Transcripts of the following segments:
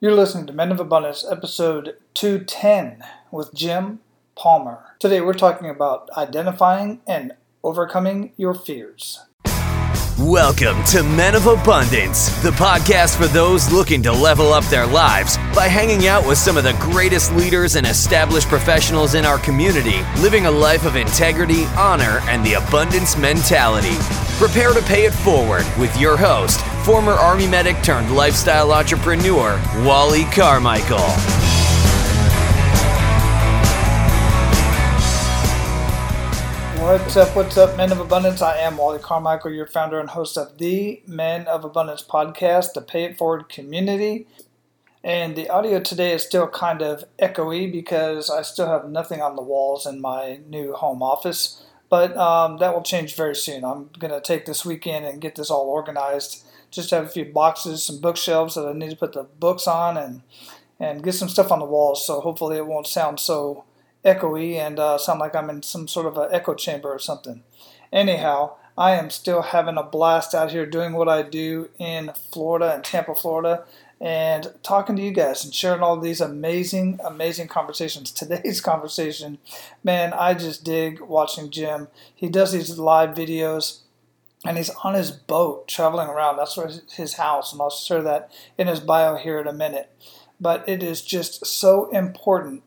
You're listening to Men of Abundance, episode 210 with Jim Palmer. Today we're talking about identifying and overcoming your fears. Welcome to Men of Abundance, the podcast for those looking to level up their lives by hanging out with some of the greatest leaders and established professionals in our community, living a life of integrity, honor, and the abundance mentality. Prepare to pay it forward with your host, former Army medic turned lifestyle entrepreneur, Wally Carmichael. What's up? What's up, Men of Abundance? I am Wally Carmichael, your founder and host of the Men of Abundance podcast, the Pay It Forward community. And the audio today is still kind of echoey because I still have nothing on the walls in my new home office. But um, that will change very soon. I'm going to take this weekend and get this all organized just have a few boxes, some bookshelves that I need to put the books on, and and get some stuff on the walls. So hopefully it won't sound so echoey and uh, sound like I'm in some sort of an echo chamber or something. Anyhow, I am still having a blast out here doing what I do in Florida and Tampa, Florida, and talking to you guys and sharing all these amazing, amazing conversations. Today's conversation, man, I just dig watching Jim. He does these live videos and he's on his boat traveling around. That's where his house, and I'll share that in his bio here in a minute. But it is just so important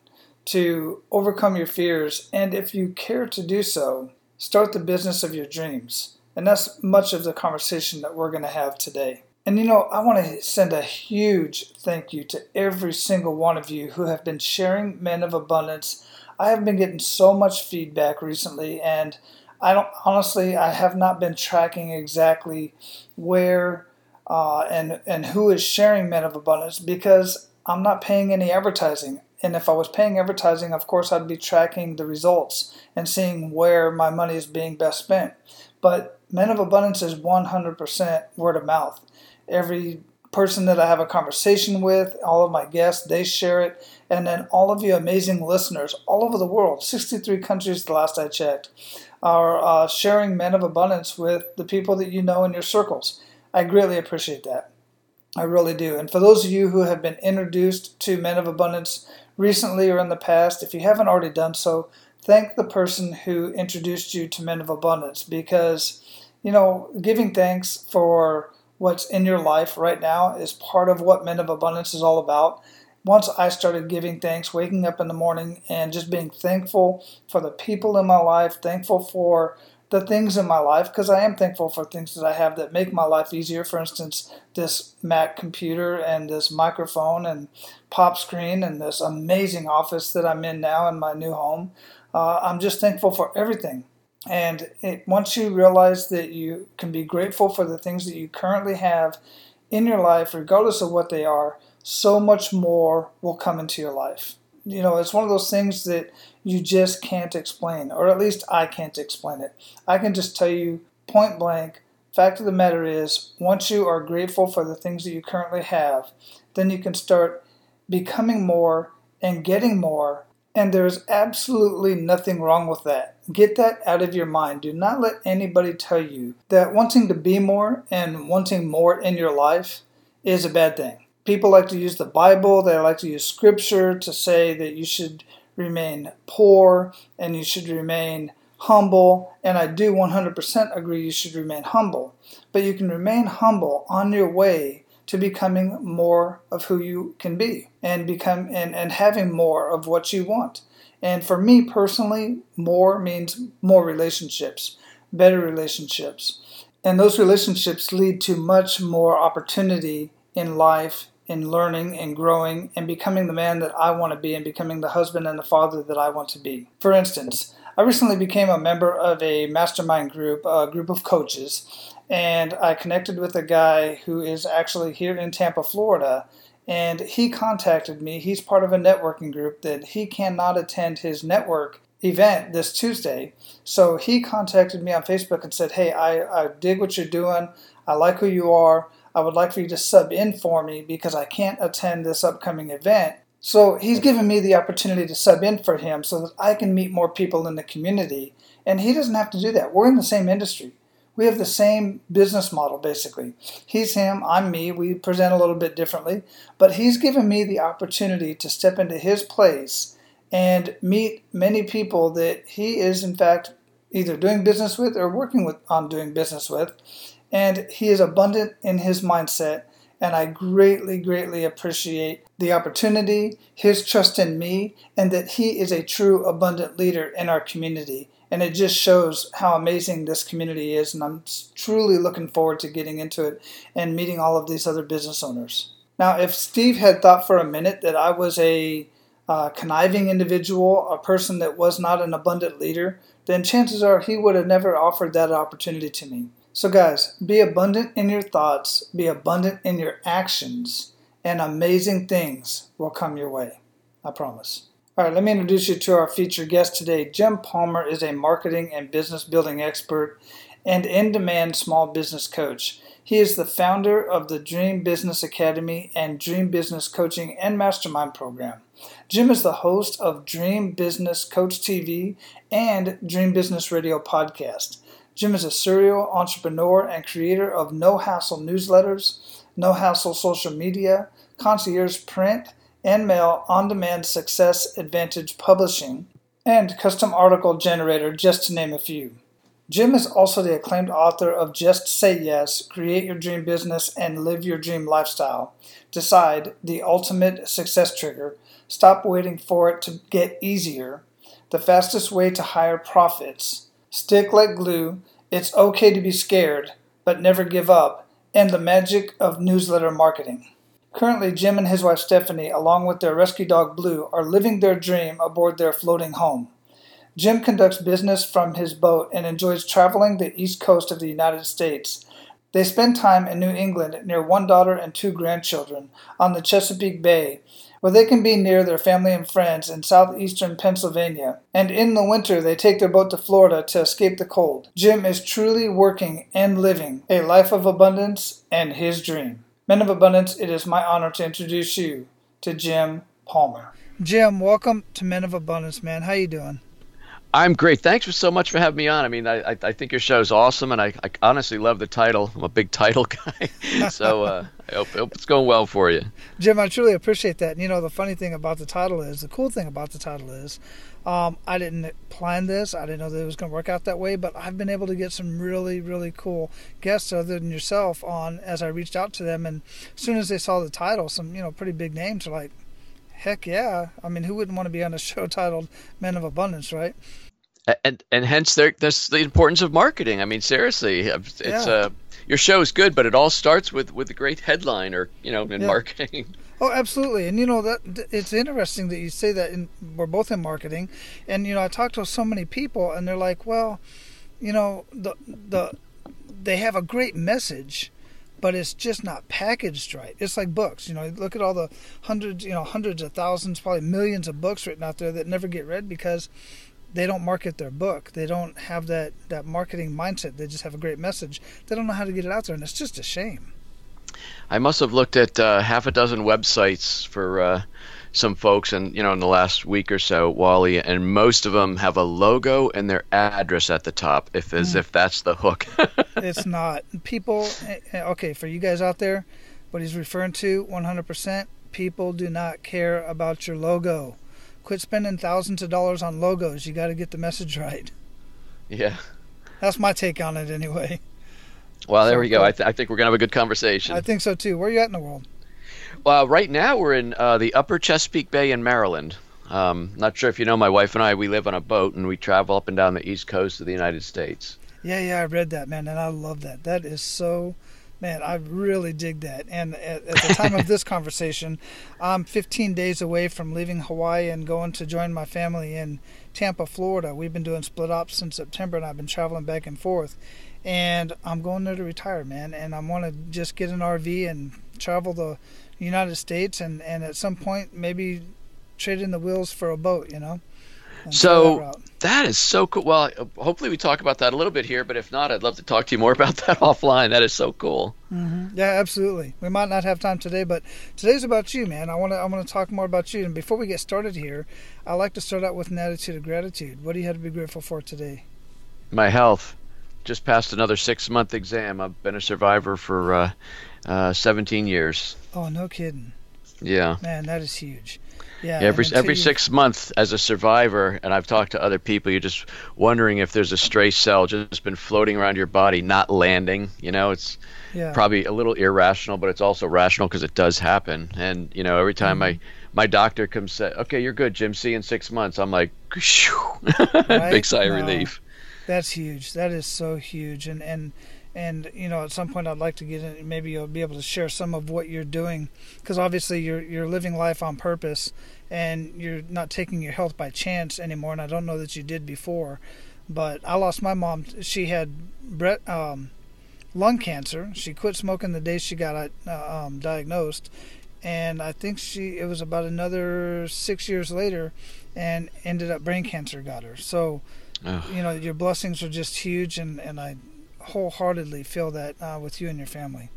to overcome your fears, and if you care to do so, start the business of your dreams. And that's much of the conversation that we're going to have today. And you know, I want to send a huge thank you to every single one of you who have been sharing Men of Abundance. I have been getting so much feedback recently, and I don't honestly. I have not been tracking exactly where uh, and and who is sharing Men of Abundance because I'm not paying any advertising. And if I was paying advertising, of course, I'd be tracking the results and seeing where my money is being best spent. But Men of Abundance is 100% word of mouth. Every person that I have a conversation with, all of my guests, they share it. And then all of you amazing listeners all over the world, 63 countries the last I checked, are uh, sharing Men of Abundance with the people that you know in your circles. I greatly appreciate that. I really do. And for those of you who have been introduced to Men of Abundance recently or in the past, if you haven't already done so, thank the person who introduced you to Men of Abundance because, you know, giving thanks for what's in your life right now is part of what Men of Abundance is all about once I started giving thanks, waking up in the morning and just being thankful for the people in my life, thankful for the things in my life, because I am thankful for things that I have that make my life easier. For instance, this Mac computer and this microphone and pop screen and this amazing office that I'm in now in my new home. Uh, I'm just thankful for everything. And it, once you realize that you can be grateful for the things that you currently have in your life, regardless of what they are, so much more will come into your life. You know, it's one of those things that you just can't explain, or at least I can't explain it. I can just tell you point blank fact of the matter is, once you are grateful for the things that you currently have, then you can start becoming more and getting more. And there's absolutely nothing wrong with that. Get that out of your mind. Do not let anybody tell you that wanting to be more and wanting more in your life is a bad thing people like to use the Bible, they like to use scripture to say that you should remain poor and you should remain humble. And I do 100% agree you should remain humble. But you can remain humble on your way to becoming more of who you can be and become and, and having more of what you want. And for me personally, more means more relationships, better relationships. And those relationships lead to much more opportunity in life in learning and growing and becoming the man that I want to be and becoming the husband and the father that I want to be. For instance, I recently became a member of a mastermind group, a group of coaches, and I connected with a guy who is actually here in Tampa, Florida. And he contacted me. He's part of a networking group that he cannot attend his network event this Tuesday. So he contacted me on Facebook and said, Hey, I, I dig what you're doing. I like who you are. I would like for you to sub in for me because I can't attend this upcoming event. So he's given me the opportunity to sub in for him so that I can meet more people in the community. And he doesn't have to do that. We're in the same industry. We have the same business model basically. He's him, I'm me. We present a little bit differently, but he's given me the opportunity to step into his place and meet many people that he is in fact either doing business with or working with on doing business with. And he is abundant in his mindset and I greatly, greatly appreciate the opportunity, his trust in me, and that he is a true abundant leader in our community. And it just shows how amazing this community is, and I'm truly looking forward to getting into it and meeting all of these other business owners. Now, if Steve had thought for a minute that I was a uh, conniving individual, a person that was not an abundant leader, then chances are he would have never offered that opportunity to me. So, guys, be abundant in your thoughts, be abundant in your actions, and amazing things will come your way. I promise. All right, let me introduce you to our featured guest today. Jim Palmer is a marketing and business building expert and in demand small business coach. He is the founder of the Dream Business Academy and Dream Business Coaching and Mastermind program. Jim is the host of Dream Business Coach TV and Dream Business Radio podcast. Jim is a serial entrepreneur and creator of No Hassle newsletters, No Hassle social media, concierge print and mail on demand success advantage publishing, and custom article generator, just to name a few. Jim is also the acclaimed author of Just Say Yes, Create Your Dream Business and Live Your Dream Lifestyle. Decide the ultimate success trigger. Stop waiting for it to get easier. The fastest way to higher profits. Stick like glue. It's okay to be scared, but never give up. And the magic of newsletter marketing. Currently, Jim and his wife Stephanie, along with their rescue dog Blue, are living their dream aboard their floating home. Jim conducts business from his boat and enjoys traveling the east coast of the United States. They spend time in New England near one daughter and two grandchildren on the Chesapeake Bay, where they can be near their family and friends in southeastern Pennsylvania. And in the winter, they take their boat to Florida to escape the cold. Jim is truly working and living a life of abundance and his dream. Men of Abundance, it is my honor to introduce you to Jim Palmer. Jim, welcome to Men of Abundance, man. How you doing? I'm great. Thanks for so much for having me on. I mean, I, I think your show is awesome, and I, I honestly love the title. I'm a big title guy, so uh, I hope, hope, it's going well for you. Jim, I truly appreciate that. And you know, the funny thing about the title is, the cool thing about the title is, um, I didn't plan this. I didn't know that it was going to work out that way, but I've been able to get some really, really cool guests other than yourself on as I reached out to them. And as soon as they saw the title, some you know pretty big names are like, heck yeah. I mean, who wouldn't want to be on a show titled Men of Abundance, right? And and hence there, there's the importance of marketing. I mean, seriously, it's yeah. uh, your show is good, but it all starts with with a great headline or you know in yeah. marketing. Oh, absolutely, and you know that it's interesting that you say that. In, we're both in marketing, and you know I talk to so many people, and they're like, well, you know the the they have a great message, but it's just not packaged right. It's like books, you know. Look at all the hundreds, you know, hundreds of thousands, probably millions of books written out there that never get read because they don't market their book. They don't have that that marketing mindset. They just have a great message. They don't know how to get it out there, and it's just a shame. I must have looked at uh, half a dozen websites for uh, some folks, and you know, in the last week or so, Wally, and most of them have a logo and their address at the top, if as mm. if that's the hook. it's not. People, eh, eh, okay, for you guys out there, what he's referring to, 100%. People do not care about your logo. Quit spending thousands of dollars on logos. You got to get the message right. Yeah. That's my take on it, anyway. Well, there so, we go. I, th- I, think we're gonna have a good conversation. I think so too. Where are you at in the world? Well, right now we're in uh, the Upper Chesapeake Bay in Maryland. Um, not sure if you know, my wife and I, we live on a boat and we travel up and down the east coast of the United States. Yeah, yeah, I read that, man, and I love that. That is so Man, I really dig that. And at, at the time of this conversation, I'm 15 days away from leaving Hawaii and going to join my family in Tampa, Florida. We've been doing split ops since September, and I've been traveling back and forth. And I'm going there to retire, man. And I want to just get an RV and travel the United States, and and at some point maybe trade in the wheels for a boat, you know. So that is so cool. Well, hopefully we talk about that a little bit here, but if not, I'd love to talk to you more about that offline. That is so cool. Mm-hmm. Yeah, absolutely. We might not have time today, but today's about you, man. I want to I want to talk more about you. And before we get started here, I like to start out with an attitude of gratitude. What do you have to be grateful for today? My health. just passed another six month exam. I've been a survivor for uh, uh, 17 years. Oh, no kidding. Yeah. Man, that is huge. Yeah. Every every six months, as a survivor, and I've talked to other people, you're just wondering if there's a stray cell just been floating around your body, not landing. You know, it's Yeah. probably a little irrational, but it's also rational because it does happen. And you know, every time my Mm-hmm. my doctor comes say, "Okay, you're good, Jim. See you in six months," I'm like, Right? big sigh of Wow. relief. That's huge. That is so huge. And and and you know, at some point, I'd like to get in. Maybe you'll be able to share some of what you're doing, because obviously you're you're living life on purpose, and you're not taking your health by chance anymore. And I don't know that you did before, but I lost my mom. She had bre- um, lung cancer. She quit smoking the day she got uh, um, diagnosed, and I think she it was about another six years later, and ended up brain cancer got her. So Ugh. you know your blessings are just huge and and i wholeheartedly feel that uh, with you and your family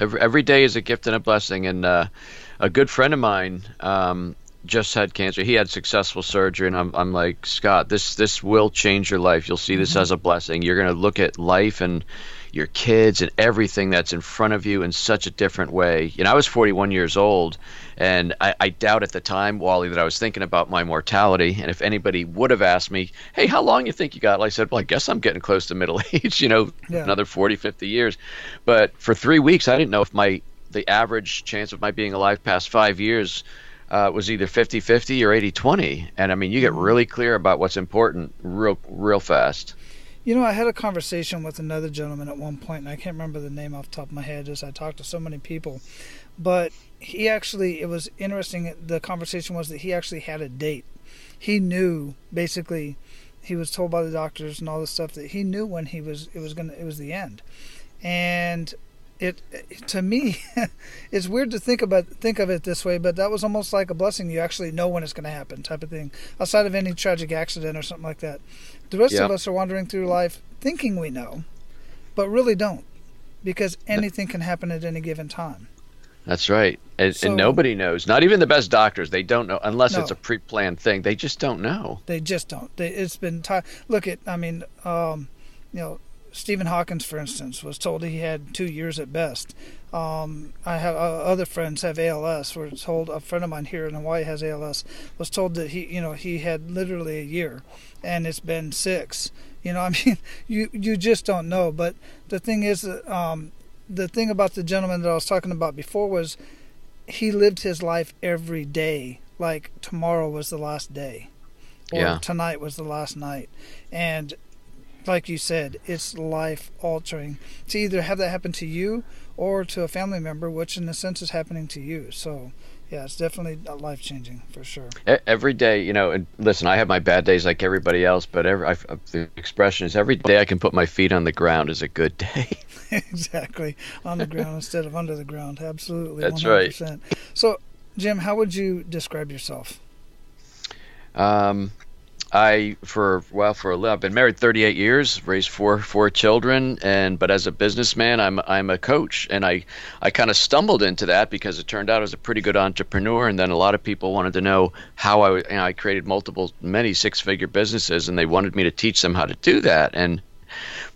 Every, every day is a gift and a blessing. And uh, a good friend of mine um, just had cancer. He had successful surgery, and I'm, I'm like, Scott, this this will change your life. You'll see this as a blessing. You're going to look at life and your kids and everything that's in front of you in such a different way. You know, I was 41 years old, and I, I doubt at the time, Wally, that I was thinking about my mortality. And if anybody would have asked me, hey, how long you think you got? I said, well, I guess I'm getting close to middle age, you know, Yeah. another 40, 50 years. But for three weeks, I didn't know if my the average chance of my being alive past five years uh, was either 50 50 or 80 20. And I mean, you get really clear about what's important real, real fast. You know i had a conversation with another gentleman at one point and i can't remember the name off the top of my head as i talked to so many people. But he actually it was interesting the conversation was that he actually had a date. He knew basically he was told by the doctors and all this stuff that he knew when he was it was gonna it was the end. And it to me it's weird to think about think of it this way but that was almost like a blessing. You actually know when it's going to happen type of thing outside of any tragic accident or something like that the rest Yeah. of us are wandering through life thinking we know but really don't because anything can happen at any given time That's right. And, So- and nobody knows. Not even the best doctors. They don't know unless it's a pre-planned thing. They just don't know. They just don't. They, it's been time. Look at, I mean, um, you know, Stephen Hawkins, for instance, was told he had two years at best. Um, I have uh, other friends have ALS. Were told a friend of mine here in Hawaii has ALS. Was told that he, you know, he had literally a year, and it's been six. You know, I mean, you you just don't know. But the thing is, um, the thing about the gentleman that I was talking about before was he lived his life every day like tomorrow was the last day or Yeah. tonight was the last night and like you said it's life altering to either have that happen to you or to a family member which in a sense is happening to you so yeah it's definitely life changing for sure Every day, you know. And listen, I have my bad days like everybody else, but every I, the expression is every day I can put my feet on the ground is a good day. exactly on the ground instead of under the ground absolutely That's right. 100%. so jim how would you describe yourself Um, I for well for a li- I've been married 38 years, raised four four children, and but as a businessman, I'm I'm a coach, and I I kind of stumbled into that because it turned out I was a pretty good entrepreneur, and then a lot of people wanted to know how I you know, I created multiple many six figure businesses, and they wanted me to teach them how to do that, and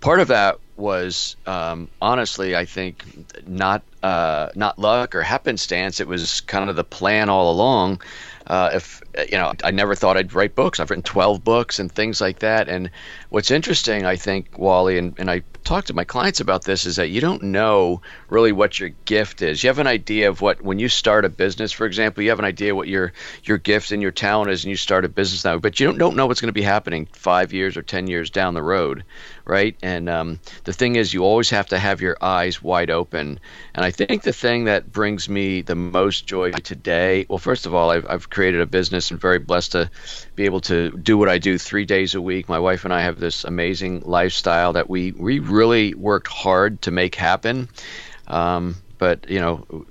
part of that was um, honestly, I think not uh, not luck or happenstance. It was kind of the plan all along. Uh, if you know, I never thought I'd write books. I've written 12 books and things like that. And what's interesting, I think, Wally, and, and I talk to my clients about this, is that you don't know really what your gift is. You have an idea of what when you start a business, for example, you have an idea what your your gift and your talent is, and you start a business now, but you don't, don't know what's going to be happening five years or 10 years down the road, right? And um, the thing is, you always have to have your eyes wide open. And I think the thing that brings me the most joy today, well, first of all, I've, I've created a business and very blessed to be able to do what I do three days a week. My wife and I have this amazing lifestyle that we, we really worked hard to make happen. Um, but, you know,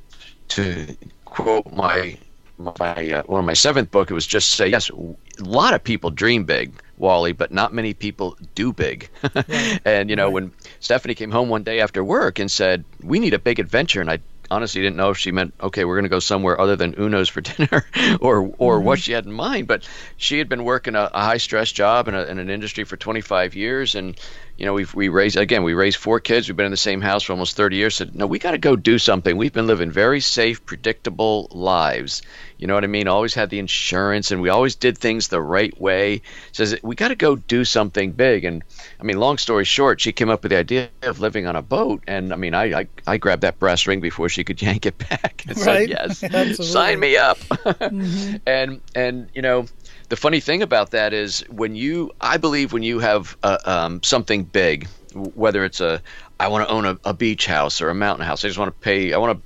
to quote my my uh, one of my seventh book, it was just say yes. A lot of people dream big, Wally, but not many people do big. and you know, when Stephanie came home one day after work and said, "We need a big adventure," and I honestly didn't know if she meant, "Okay, we're going to go somewhere other than Uno's for dinner," or or what she had in mind. But she had been working a, a high stress job in, a, in an industry for 25 years, and you know, we've we raised again, we raised four kids. We've been in the same house for almost 30 years. Said, no, we got to go do something. We've been living very safe, predictable lives. You know what I mean? Always had the insurance, and we always did things the right way. Says we got to go do something big. And I mean, long story short, she came up with the idea of living on a boat. And I mean, I I, I grabbed that brass ring before she could yank it back and right? said, "Yes, sign me up." mm-hmm. And and you know the funny thing about that is when you i believe when you have uh, um, something big whether it's a i want to own a, a, beach house or a mountain house i just want to pay i want to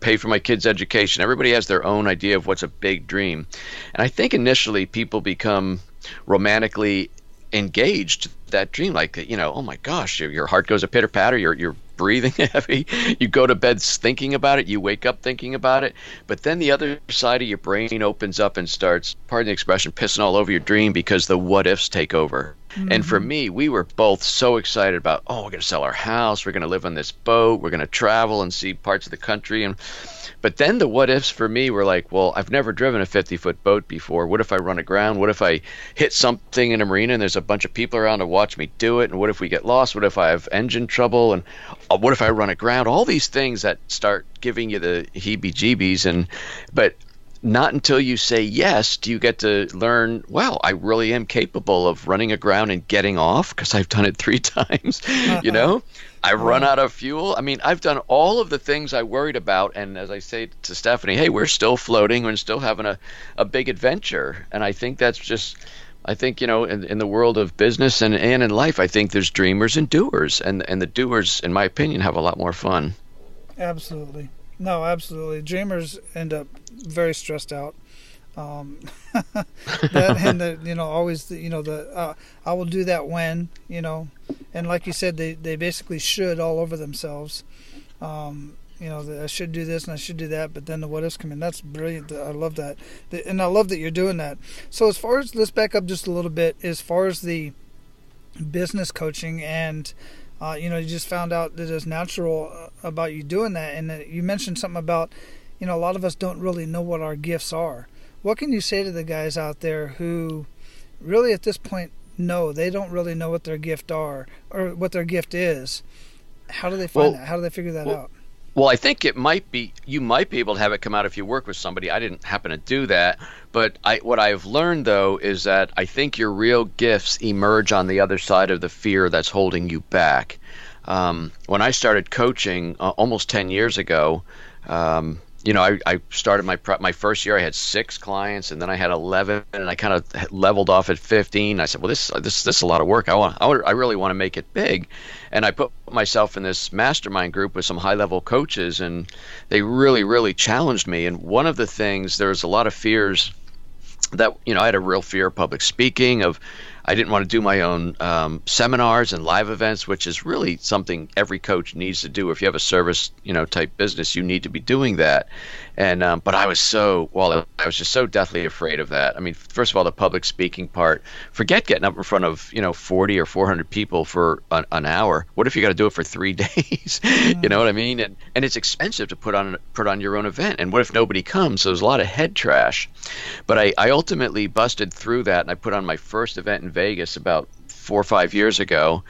pay for my kids education. Everybody has their own idea of what's a big dream. And i think initially people become romantically engaged that dream like you know oh my gosh your, your heart goes a pitter patter you're, you're breathing heavy. You go to bed thinking about it. You wake up thinking about it. But then the other side of your brain opens up and starts, pardon the expression, pissing all over your dream because the what ifs take over. Mm-hmm. And for mm-hmm. me, we were both so excited about, oh, we're going to sell our house. We're going to live on this boat. We're going to travel and see parts of the country. And but then the what ifs for me were like, well, I've never driven a 50 foot boat before. What if I run aground? What if I hit something in a marina and there's a bunch of people around to watch me do it? And what if we get lost? What if I have engine trouble? And what if I run aground? All these things that start giving you the heebie jeebies. And, but not until you say yes do you get to learn well i really am capable of running aground and getting off because i've done it three times uh-huh. you know I run out of fuel. I mean, I've done all of the things I worried about, and as I say to Stephanie, hey, we're still floating, we're still having a, a big adventure, and I think that's just. I think you know, in, in the world of business and, and in life, I think there's dreamers and doers, and and the doers, in my opinion, have a lot more fun. Absolutely, no, absolutely. Dreamers end up very stressed out. Um, that and the, you know always the, you know the uh, I will do that when you know, and like you said they they basically should all over themselves. Um, you know, I should do this and I should do that, but then the what ifs come in. That's brilliant. I love that, and I love that you're doing that. So as far as let's back up just a little bit, as far as the business coaching and uh, you know, you just found out that it's natural uh, about you doing that, and you mentioned something about, you know, a lot of us don't really know what our gifts are what can you say to the guys out there who really at this point know they don't really know what their gift are or what their gift is? How do they find well, that? How do they figure that well, out? Well, I think it might be you might be able to have it come out if you work with somebody. I didn't happen to do that, but I what I've learned though is that I think your real gifts emerge on the other side of the fear that's holding you back. Um, when I started coaching uh, almost ten years ago, um, you know, I, I started my my first year. I had six clients, and then I had eleven, and I kind of leveled off at fifteen. I said, "Well, this this this is a lot of work. I want I, I really want to make it big," and I put myself in this mastermind group with some high level coaches, and they really really challenged me. And one of the things there was a lot of fears that you know I had a real fear of public speaking of I didn't want to do my own um, seminars and live events, which is really something every coach needs to do. If you have a service, you know, type business, you need to be doing that. And um, but I was so well, I was just so deathly afraid of that. I mean, first of all, the public speaking part. Forget getting up in front of you know 40 or 400 people for an, an hour. What if you got to do it for three days? you know what I mean? And and it's expensive to put on put on your own event. And what if nobody comes? So there's a lot of head trash. But I, I ultimately busted through that, and I put on my first event in Vegas about four or five years ago,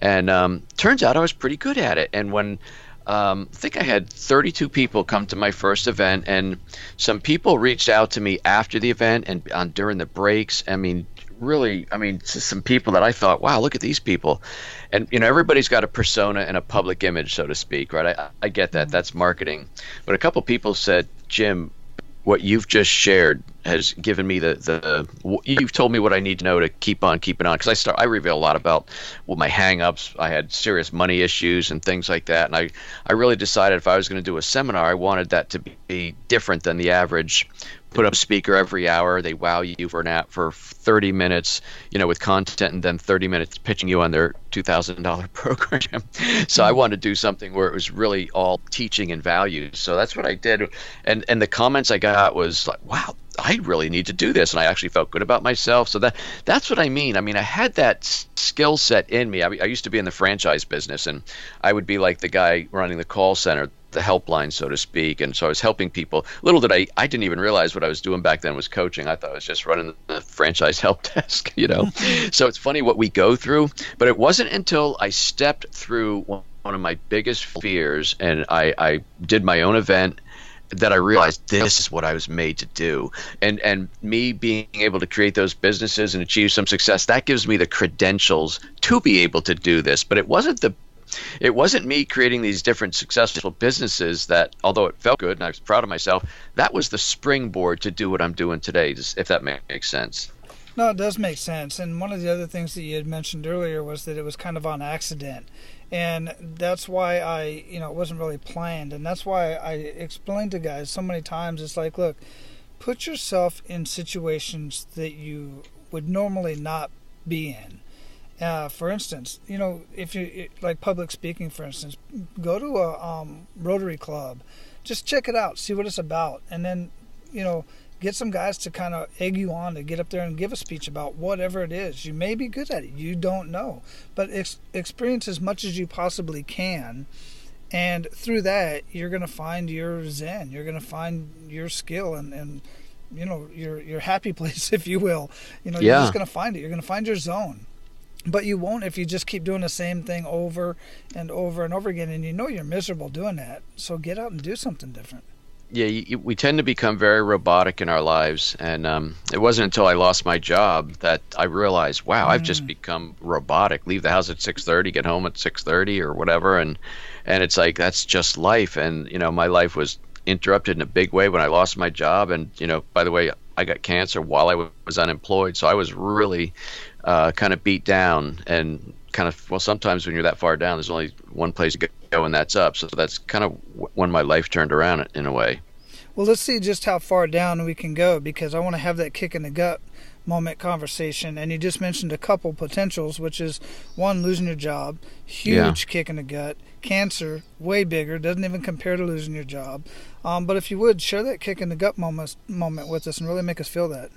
and um, turns out I was pretty good at it. And when um, I think I had 32 people come to my first event, and some people reached out to me after the event and on during the breaks. I mean, really, I mean, some people that I thought, wow, look at these people, and you know, everybody's got a persona and a public image, so to speak, right? I, I get that. That's marketing, but a couple people said, Jim, what you've just shared has given me the the you've told me what I need to know to keep on keeping on because I start I reveal a lot about well my hangups. I had serious money issues and things like that and I I really decided if I was going to do a seminar I wanted that to be different than the average put up speaker every hour. They wow you for an app for 30 minutes, you know, with content, and then 30 minutes pitching you on their $2,000 program. so I wanted to do something where it was really all teaching and value. So that's what I did. And and the comments I got was like, wow, I really need to do this, and I actually felt good about myself. So that that's what I mean. I mean, I had that skill set in me. I, I used to be in the franchise business, and I would be like the guy running the call center the helpline, so to speak. And so I was helping people. Little did I, I didn't even realize what I was doing back then was coaching. I thought I was just running the franchise help desk, you know. so it's funny what we go through. But it wasn't until I stepped through one of my biggest fears and I, I did my own event that I realized this is what I was made to do. And and me being able to create those businesses and achieve some success, that gives me the credentials to be able to do this. But it wasn't the it wasn't me creating these different successful businesses that although it felt good and I was proud of myself, that was the springboard to do what I'm doing today, if that makes sense. No, it does make sense. And one of the other things that you had mentioned earlier was that it was kind of on accident and that's why I, you know, it wasn't really planned, and that's why I explained to guys so many times. It's like, look, put yourself in situations that you would normally not be in. Uh, for instance, you know, if you like public speaking, for instance, go to a um, Rotary Club, just check it out, see what it's about, and then, you know, get some guys to kind of egg you on to get up there and give a speech about whatever it is. You may be good at it, you don't know, but ex- experience as much as you possibly can. And through that, you're going to find your zen. You're going to find your skill and, and you know your your happy place, if you will. You know, yeah. you're just going to find it. You're going to find your zone. But you won't if you just keep doing the same thing over and over and over again, and you know you're miserable doing that. So get out and do something different yeah, you, we tend to become very robotic in our lives, and um, it wasn't until I lost my job that I realized, wow, mm. I've just mm. become robotic. Leave the house at six thirty, get home at six thirty or whatever, and and it's like that's just life. And you know, my life was interrupted in a big way when I lost my job. And you know, by the way, I got cancer while I was unemployed, so I was really uh, kind of beat down and kind of well. Sometimes when you're that far down, there's only one place to go, and that's up. So that's kind of when my life turned around in a way. Well, let's see just how far down we can go because I want to have that kick in the gut moment conversation. And you just mentioned a couple potentials, which is one, losing your job, huge yeah. kick in the gut. Cancer, way bigger, doesn't even compare to losing your job. Um, but if you would share that kick in the gut moment moment with us and really make us feel that.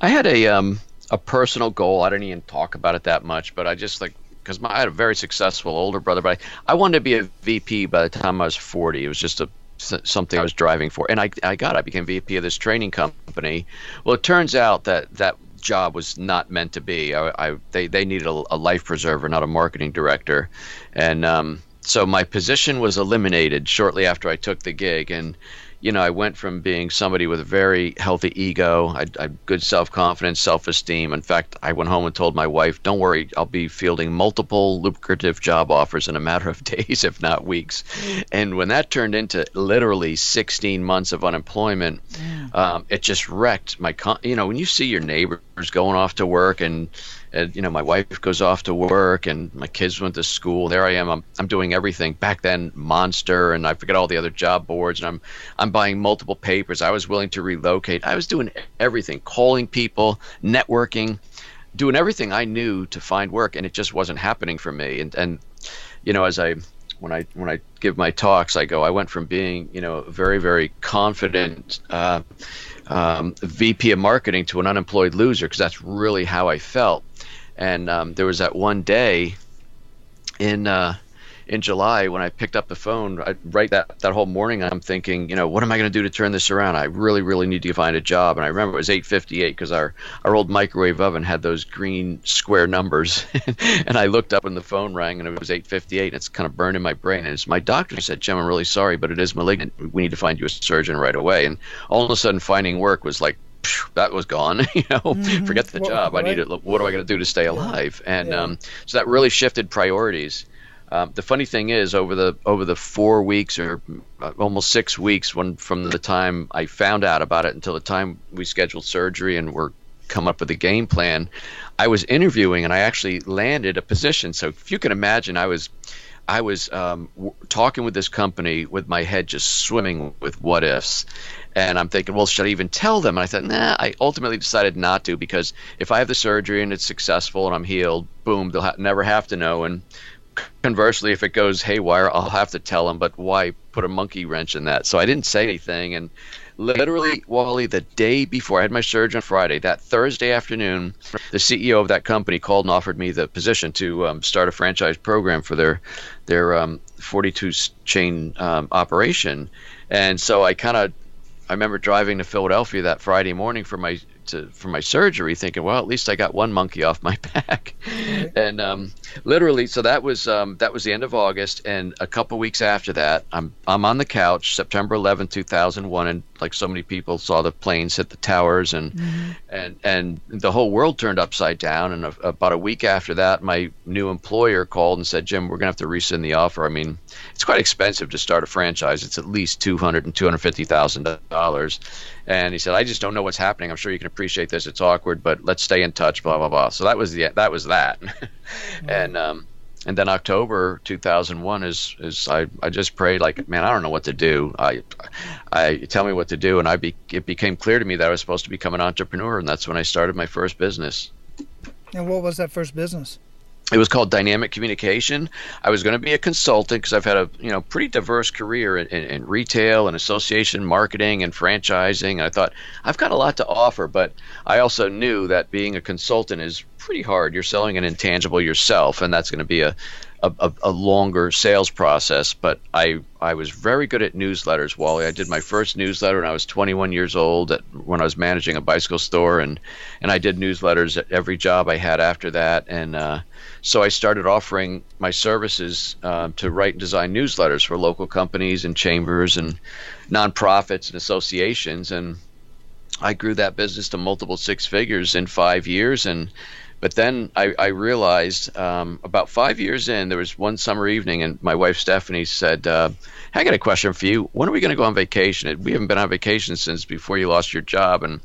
I had a um, a personal goal. I didn't even talk about it that much, but I just like because I had a very successful older brother, but I, I wanted to be a VP by the time I was 40. It was just a something I was driving for, and I, I got I became VP of this training company. Well, it turns out that that job was not meant to be. I, I they they needed a, a, life preserver, not a marketing director, and um, so my position was eliminated shortly after I took the gig, and you know, I went from being somebody with a very healthy ego, I, I good self confidence, self esteem. In fact, I went home and told my wife, "Don't worry, I'll be fielding multiple lucrative job offers in a matter of days, if not weeks." And when that turned into literally 16 months of unemployment, um, it just wrecked my. Con- you know, when you see your neighbors going off to work and and you know my wife goes off to work and my kids went to school. There i am. I'm, I'm doing everything. Back then monster and i forget all the other job boards and i'm i'm buying multiple papers. I was willing to relocate. I was doing everything calling people networking doing everything i knew to find work and it just wasn't happening for me. And and you know as i when I when I give my talks, I go. I went from being you know very very confident uh, um, VP of marketing to an unemployed loser because that's really how I felt. And um, there was that one day in uh, in July when I picked up the phone, I, right that, that whole morning, I'm thinking, you know, what am I going to do to turn this around? I really, really need to find a job. And I remember it was 8:58 because our our old microwave oven had those green square numbers, and I looked up and the phone rang and it was 8:58. And it's kind of burned in my brain. And it's my doctor. Said, Jim, I'm really sorry, but it is malignant. We need to find you a surgeon right away. And all of a sudden, finding work was like that was gone. you know, mm-hmm. forget the well, job. Right. I need it. What am I going to do to stay alive? And yeah. um, so that really shifted priorities. Um, the funny thing is, over the over the four weeks or uh, almost six weeks, when from the time I found out about it until the time we scheduled surgery and we're come up with a game plan, I was interviewing and I actually landed a position. So if you can imagine, I was I was um, w- talking with this company with my head just swimming with what ifs. And I'm thinking, well, should I even tell them? And I thought, nah, I ultimately decided not to because if I have the surgery and it's successful and I'm healed, boom, they'll ha- never have to know. And conversely, if it goes haywire, I'll have to tell them. But why put a monkey wrench in that? So I didn't say anything, and literally, Wally, the day before I had my surgery on Friday, that Thursday afternoon, the CEO of that company called and offered me the position to um, start a franchise program for their their um, 42 chain um, operation. And so I kind of I remember driving to Philadelphia that Friday morning for my to for my surgery, thinking, well, at least I got one monkey off my back, and um, literally, so that was um, that was the end of August, and a couple weeks after that, I'm I'm on the couch, September 11, 2001, and like so many people saw the planes hit the towers, and mm-hmm. and and the whole world turned upside down. And a, about a week after that, my new employer called and said, Jim, we're gonna have to rescind the offer. I mean, it's quite expensive to start a franchise. It's at least two hundred and two hundred fifty thousand dollars and he said, "I just don't know what's happening. I'm sure you can appreciate this. It's awkward, but let's stay in touch." Blah blah blah. So that was the that was that, mm-hmm. and um, and then October 2001 is is I, I just prayed like man I don't know what to do I I tell me what to do and I be, it became clear to me that I was supposed to become an entrepreneur and that's when I started my first business. And what was that first business? It was called dynamic communication i was going to be a consultant because i've had a you know pretty diverse career in, in, in, retail and association marketing and franchising and i thought i've got a lot to offer but i also knew that being a consultant is pretty hard you're selling an intangible yourself and that's going to be a, a, a, longer sales process, but I, I was very good at newsletters, Wally. I did my first newsletter when I was 21 years old at, when I was managing a bicycle store, and, and I did newsletters at every job I had after that. And uh, so I started offering my services uh, to write and design newsletters for local companies and chambers and nonprofits and associations. And I grew that business to multiple six figures in five years. And but then I, I realized um, about five years in, there was one summer evening, and my wife Stephanie said, uh, "I got a question for you. When are we going to go on vacation? We haven't been on vacation since before you lost your job, and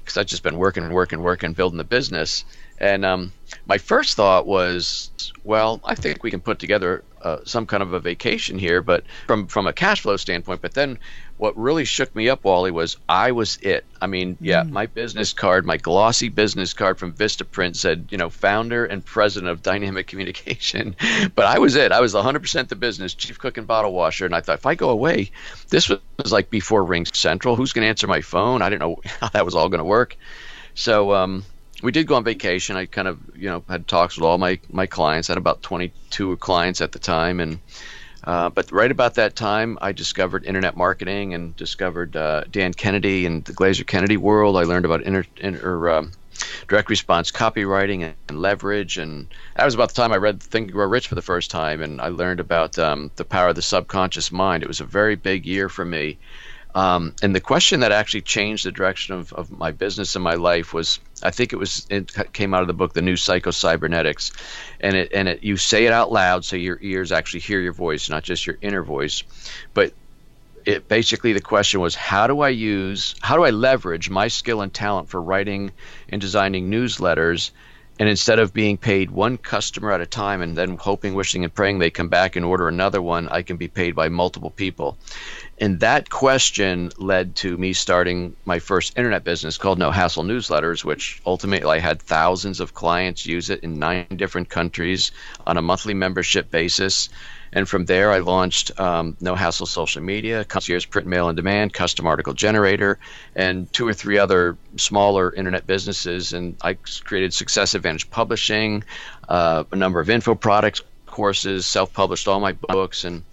because I've just been working, and working, and working, building the business." And um, my first thought was, well, I think we can put together uh, some kind of a vacation here, but from from a cash flow standpoint. But then what really shook me up, Wally, was I was it. I mean, yeah, mm. my business card, my glossy business card from Vistaprint said, you know, founder and president of Dynamic Communication. but I was it. I was 100% the business, chief cook and bottle washer. And I thought, if I go away, this was like before RingCentral. Who's going to answer my phone? I didn't know how that was all going to work. So, um, we did go on vacation. I kind of, you know, had talks with all my my clients. I had about 22 clients at the time, and uh, but right about that time, I discovered internet marketing and discovered uh, Dan Kennedy and the Glazer Kennedy world. I learned about inter, inter um, direct response copywriting and, and, leverage, and that was about the time I read Think Grow Rich for the first time, and I learned about um, the power of the subconscious mind. It was a very big year for me. Um, and the question that actually changed the direction of, of my business and my life was I think it was it came out of the book The New Psycho Cybernetics, and it and it you say it out loud so your ears actually hear your voice, not just your inner voice. But it basically the question was how do I use how do I leverage my skill and talent for writing and designing newsletters and instead of being paid one customer at a time and then hoping, wishing, and praying they come back and order another one, I can be paid by multiple people. And that question led to me starting my first internet business called No Hassle Newsletters, which ultimately I had thousands of clients use it in nine different countries on a monthly membership basis. And from there, I launched um, No Hassle Social Media, Concierge Print Mail and Demand, Custom Article Generator, and two or three other smaller internet businesses. And I created Success Advantage Publishing, uh, a number of info products courses, self published all my books, and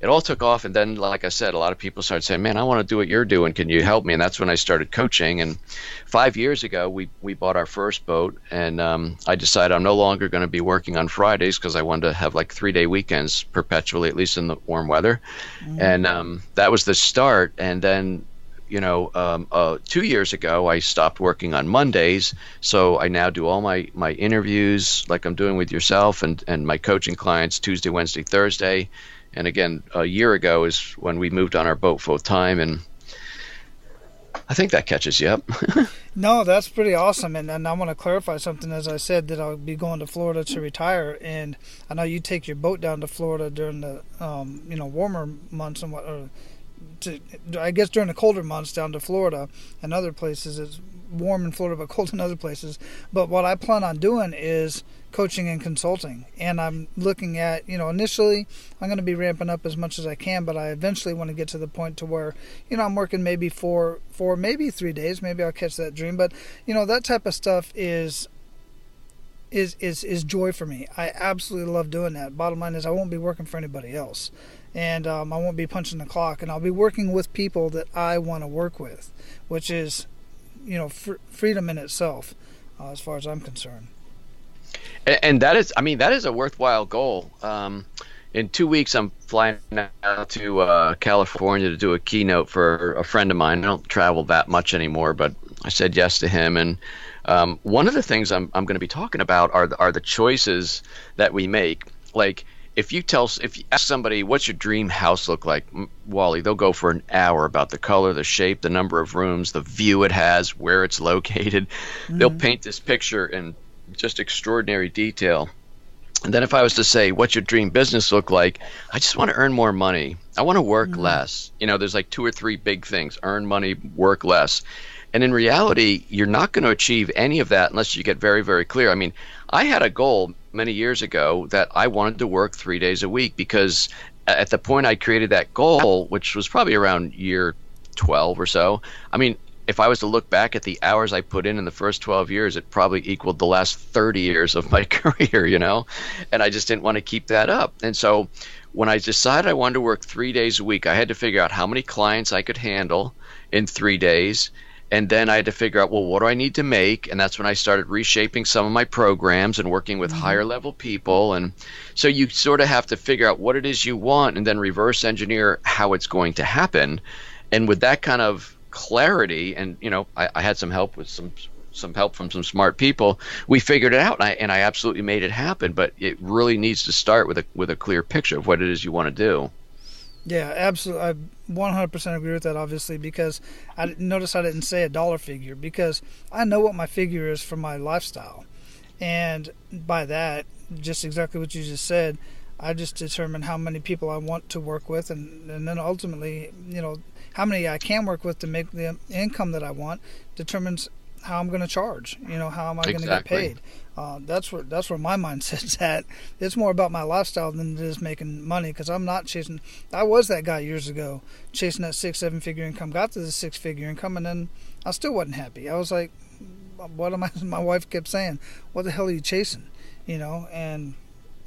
it all took off and then like i said a lot of people started saying man i want to do what you're doing can you help me and that's when i started coaching and five years ago we, we bought our first boat and um, i decided i'm no longer going to be working on fridays because i wanted to have like three day weekends perpetually at least in the warm weather mm-hmm. and um, that was the start and then you know, um, uh, two years ago, I stopped working on Mondays. So I now do all my, my interviews like I'm doing with yourself and, and my coaching clients Tuesday, Wednesday, Thursday. And again, a year ago is when we moved on our boat full time, and I think that catches you up. no, that's pretty awesome. And, and I want to clarify something. As I said, that I'll be going to Florida to retire, and I know you take your boat down to Florida during the um, you know warmer months and what. Or, to I guess during the colder months down to Florida and other places. It's warm in Florida but cold in other places. But what I plan on doing is coaching and consulting. And I'm looking at, you know, initially I'm going to be ramping up as much as I can, but I eventually want to get to the point to where, you know, I'm working maybe for for maybe 3 days, maybe I'll catch that dream, but you know, that type of stuff is is is is joy for me. I absolutely love doing that. Bottom line is I won't be working for anybody else. And um, I won't be punching the clock, and I'll be working with people that I want to work with, which is, you know, fr- freedom in itself, uh, as far as I'm concerned and, and that is, I mean, that is a worthwhile goal. Um, in two weeks, I'm flying out to uh, California to do a keynote for a friend of mine. I don't travel that much anymore, but I said yes to him. And um, one of the things I'm, I'm going to be talking about are the, are the choices that we make. Like, if you tell if you ask somebody what's your dream house look like wally they'll go for an hour about the color the shape the number of rooms the view it has where it's located mm-hmm. they'll paint this picture in just extraordinary detail. And then if I was to say, what's your dream business look like? I just want to earn more money. I want to work mm-hmm. less. You know, there's like two or three big things earn money, work less. And in reality, you're not going to achieve any of that unless you get very, very clear. I mean, I had a goal many years ago that I wanted to work three days a week because at the point I created that goal, which was probably around year 12 or so, I mean, if I was to look back at the hours I put in in the first 12 years, it probably equaled the last 30 years of my career, you know? And I just didn't want to keep that up. And so when I decided I wanted to work three days a week, I had to figure out how many clients I could handle in three days. And then I had to figure out, well, what do I need to make? And that's when I started reshaping some of my programs and working with mm-hmm. higher level people. And so you sort of have to figure out what it is you want and then reverse engineer how it's going to happen. And with that kind of clarity and you know I, I, had some help with some some help from some smart people. We figured it out and I, and I absolutely made it happen but it really needs to start with a with a clear picture of what it is you want to do. Yeah absolutely i 100% agree with that obviously because i notice i didn't say a dollar figure because i know what my figure is for my lifestyle. And by that just exactly what you just said I just determine how many people I want to work with, and, and then ultimately, you know, how many I can work with to make the income that I want determines how I'm going to charge. You know, how am I exactly. going to get paid? Uh, that's where that's where my mindset's at. It's more about my lifestyle than it is making money because I'm not chasing. I was that guy years ago, chasing that six, seven figure income. Got to the six figure income, and then I still wasn't happy. I was like, "What am I?" My wife kept saying, "What the hell are you chasing?" You know, and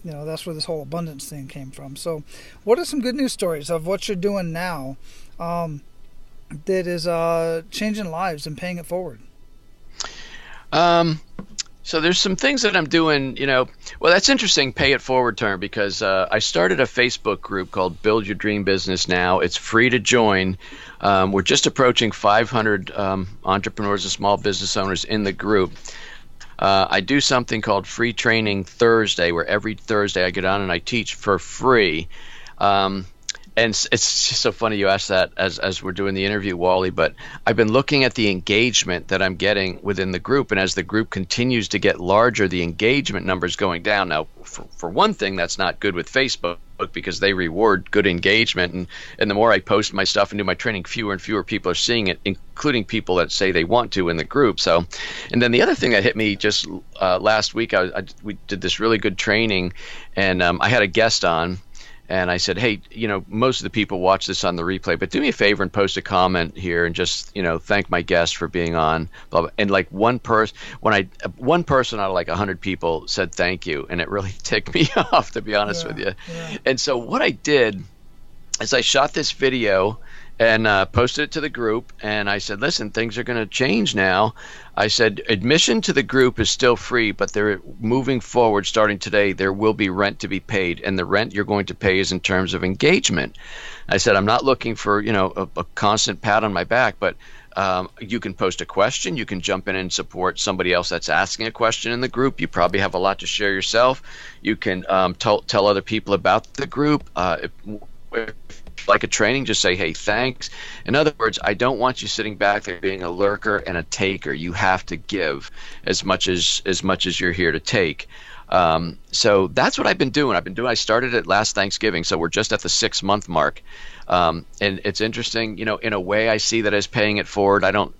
you know that's where this whole abundance thing came from. So, what are some good news stories of what you're doing now um, that is uh, changing lives and paying it forward? Um, so there's some things that I'm doing, you know. Well, that's interesting, pay it forward term, because uh, I started a Facebook group called Build Your Dream Business Now. It's free to join. Um, we're just approaching 500 um, entrepreneurs and small business owners in the group. Uh, I do something called Free Training Thursday, where every Thursday I get on and I teach for free. Um, and it's just so funny you asked that as, as we're doing the interview, Wally. But I've been looking at the engagement that I'm getting within the group, and as the group continues to get larger, the engagement numbers going down. Now, for, for one thing, that's not good with Facebook because they reward good engagement, and and the more I post my stuff and do my training, fewer and fewer people are seeing it, including people that say they want to in the group. So, and then the other thing that hit me just uh, last week, I, I, we did this really good training, and um, I had a guest on and I said, "Hey, you know, most of the people watch this on the replay, but do me a favor and post a comment here and just, you know, thank my guest for being on." Blah, blah. And like one person, when I one person out of like hundred people said thank you, and it really ticked me off to be honest yeah, with you. Yeah. And so what I did is I shot this video and uh, posted it to the group. And I said, listen, things are going to change now. I said, admission to the group is still free, but they're moving forward starting today. There will be rent to be paid, and the rent you're going to pay is in terms of engagement. I said, I'm not looking for you know a, a constant pat on my back, but um, you can post a question. You can jump in and support somebody else that's asking a question in the group. You probably have a lot to share yourself. You can um, tell, tell other people about the group. Uh, if, if like a training, just say, hey, thanks. In other words, I don't want you sitting back there being a lurker and a taker. You have to give as much as as much as you're here to take. Um, so that's what I've been doing. I've been doing. I started it last Thanksgiving, so we're just at the six month mark. Um, and it's interesting, you know, in a way, I see that as paying it forward. I don't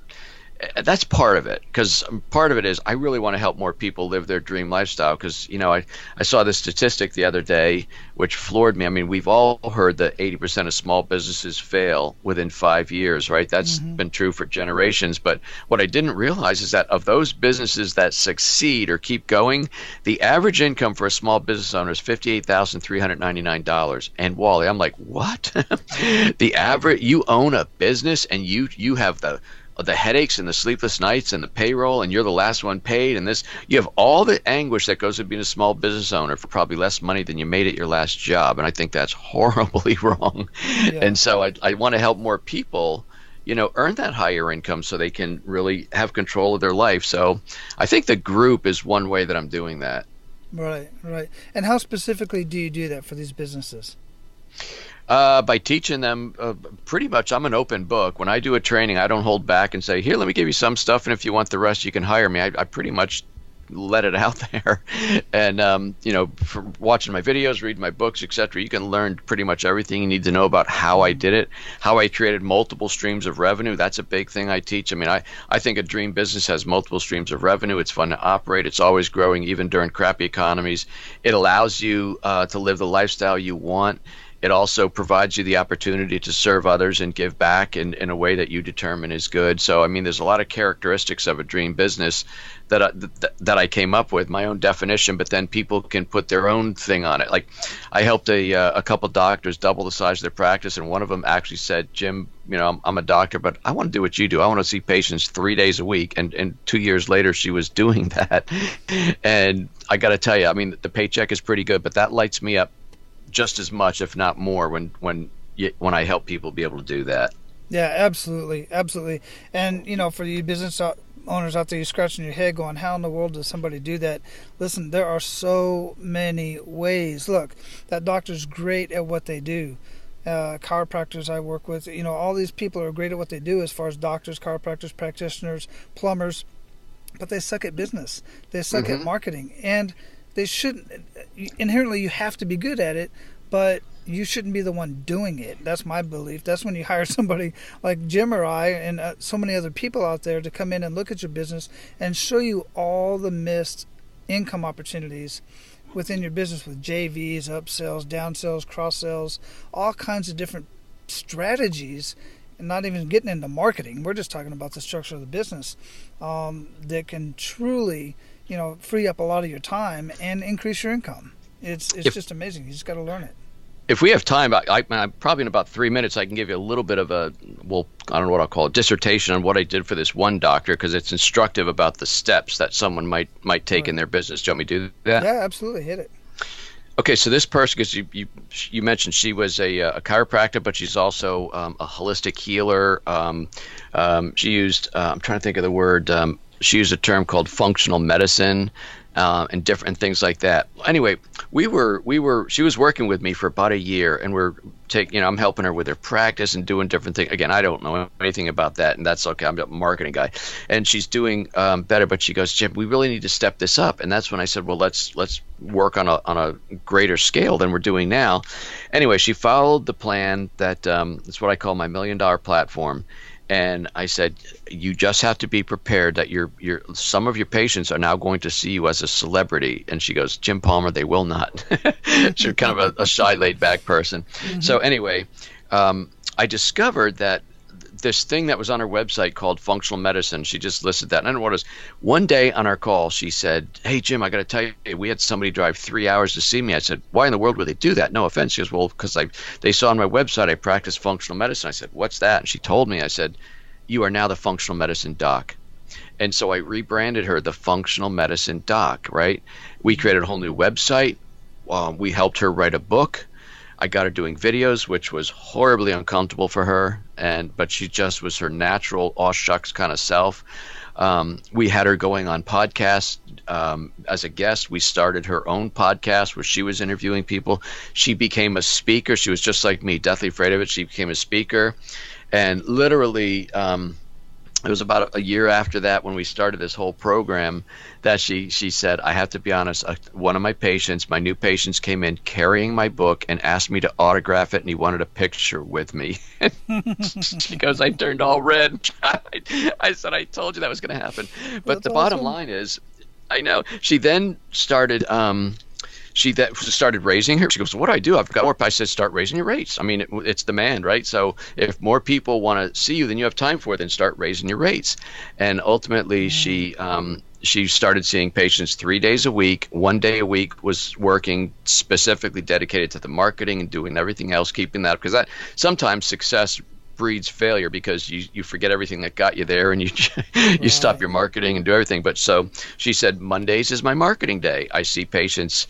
that's part of it because part of it is I really want to help more people live their dream lifestyle because you know I, I saw this statistic the other day which floored me. I mean we've all heard that 80% of small businesses fail within five years, right? That's mm-hmm. been true for generations. But what I didn't realize is that of those businesses that succeed or keep going, the average income for a small business owner is $58,399. And Wally, I'm like, what? the average you own a business and you you have the the headaches and the sleepless nights and the payroll and you're the last one paid and this you have all the anguish that goes with being a small business owner for probably less money than you made at your last job and i think that's horribly wrong. Yeah. and so i, I want to help more people you know earn that higher income so they can really have control of their life. So i think the group is one way that i'm doing that. Right right. And how specifically do you do that for these businesses uh, by teaching them uh, pretty much i'm an open book. When i do a training i don't hold back and say here let me give you some stuff and if you want the rest you can hire me. I, I pretty much let it out there. And um, you know for watching my videos reading my books etc you can learn pretty much everything you need to know about how i did it how i created multiple streams of revenue. That's a big thing i teach. I mean i, I think a dream business has multiple streams of revenue. It's fun to operate. It's always growing even during crappy economies. It allows you uh, to live the lifestyle you want it also provides you the opportunity to serve others and give back in, in a way that you determine is good. So, I mean, there's a lot of characteristics of a dream business that I, that, that I came up with, my own definition, but then people can put their own thing on it. Like, I helped a, uh, a couple doctors double the size of their practice, and one of them actually said, Jim, you know, I'm, I'm a doctor, but I want to do what you do. I want to see patients three days a week. And, and two years later, she was doing that. and I got to tell you, I mean, the paycheck is pretty good, but that lights me up just as much, if not more, when when when I help people be able to do that. Yeah, absolutely, absolutely. And you know, for you business owners out there, you're scratching your head, going, "How in the world does somebody do that?" Listen, there are so many ways. Look, that doctor's great at what they do. Uh, chiropractors I work with, you know, all these people are great at what they do as far as doctors, chiropractors, practitioners, plumbers, but they suck at business. They suck mm-hmm. at marketing, and they shouldn't inherently you have to be good at it but you shouldn't be the one doing it. That's my belief. That's when you hire somebody like jim or i and uh, so many other people out there to come in and look at your business and show you all the missed income opportunities within your business with jvs upsells downsells cross sells all kinds of different strategies and not even getting into marketing. We're just talking about the structure of the business um, that can truly you know free up a lot of your time and increase your income. It's it's if, just amazing. You just got to learn it. If we have time, I, I, I, probably in about three minutes I can give you a little bit of a well I don't know what I'll call it dissertation on what I did for this one doctor because it's instructive about the steps that someone might might take right. in their business. Do you want me to do that? Yeah, absolutely. Hit it. Okay, so this person, because you, you you mentioned she was a, a chiropractor, but she's also um, a holistic healer. Um, um, she used uh, I'm trying to think of the word um, she used a term called functional medicine uh, and different things like that. Anyway, we were we were she was working with me for about a year, and we're taking you know I'm helping her with her practice and doing different things. Again, I don't know anything about that, and that's okay. I'm a marketing guy, and she's doing um, better. But she goes, Jim, we really need to step this up, and that's when I said, well, let's let's work on a on a greater scale than we're doing now. Anyway, she followed the plan that um, it's what I call my million dollar platform and I said, "You just have to be prepared that your your some of your patients are now going to see you as a celebrity." And she goes, "Jim Palmer, they will not." She's kind of a, a shy, laid back person. Mm-hmm. So anyway, um, I discovered that this thing that was on her website called functional medicine. She just listed that. And I don't know what it was. One day on our call, she said, Hey, Jim, I got to tell you, we had somebody drive three hours to see me. I said, Why in the world would they do that? No offense. She goes, Well, because they saw on my website I practice functional medicine. I said, What's that? And she told me, I said, You are now the functional medicine doc. And so I rebranded her the functional medicine doc, right? We created a whole new website. Um, we helped her write a book. I got her doing videos, which was horribly uncomfortable for her, and but she just was her natural aw shucks kind of self. Um, we had her going on podcasts um, as a guest. We started her own podcast where she was interviewing people. She became a speaker. She was just like me, deathly afraid of it. She became a speaker, and literally. Um, it was about a year after that when we started this whole program that she she said i have to be honest uh, one of my patients my new patients came in carrying my book and asked me to autograph it and he wanted a picture with me. She goes i turned all red. I, I, said i told you that was going to happen. But That's the bottom awesome. line is i know she then started um, she that started raising her. She goes, "What do I do? I've got more." I said, "Start raising your rates. I mean, it, it's demand, right? So if more people want to see you than you have time for, then start raising your rates." And ultimately, mm. she um, she started seeing patients three days a week. One day a week was working specifically dedicated to the marketing and doing everything else, keeping that because that sometimes success breeds failure because you, you forget everything that got you there and you you right. stop your marketing and do everything. But so she said Mondays is my marketing day. I see patients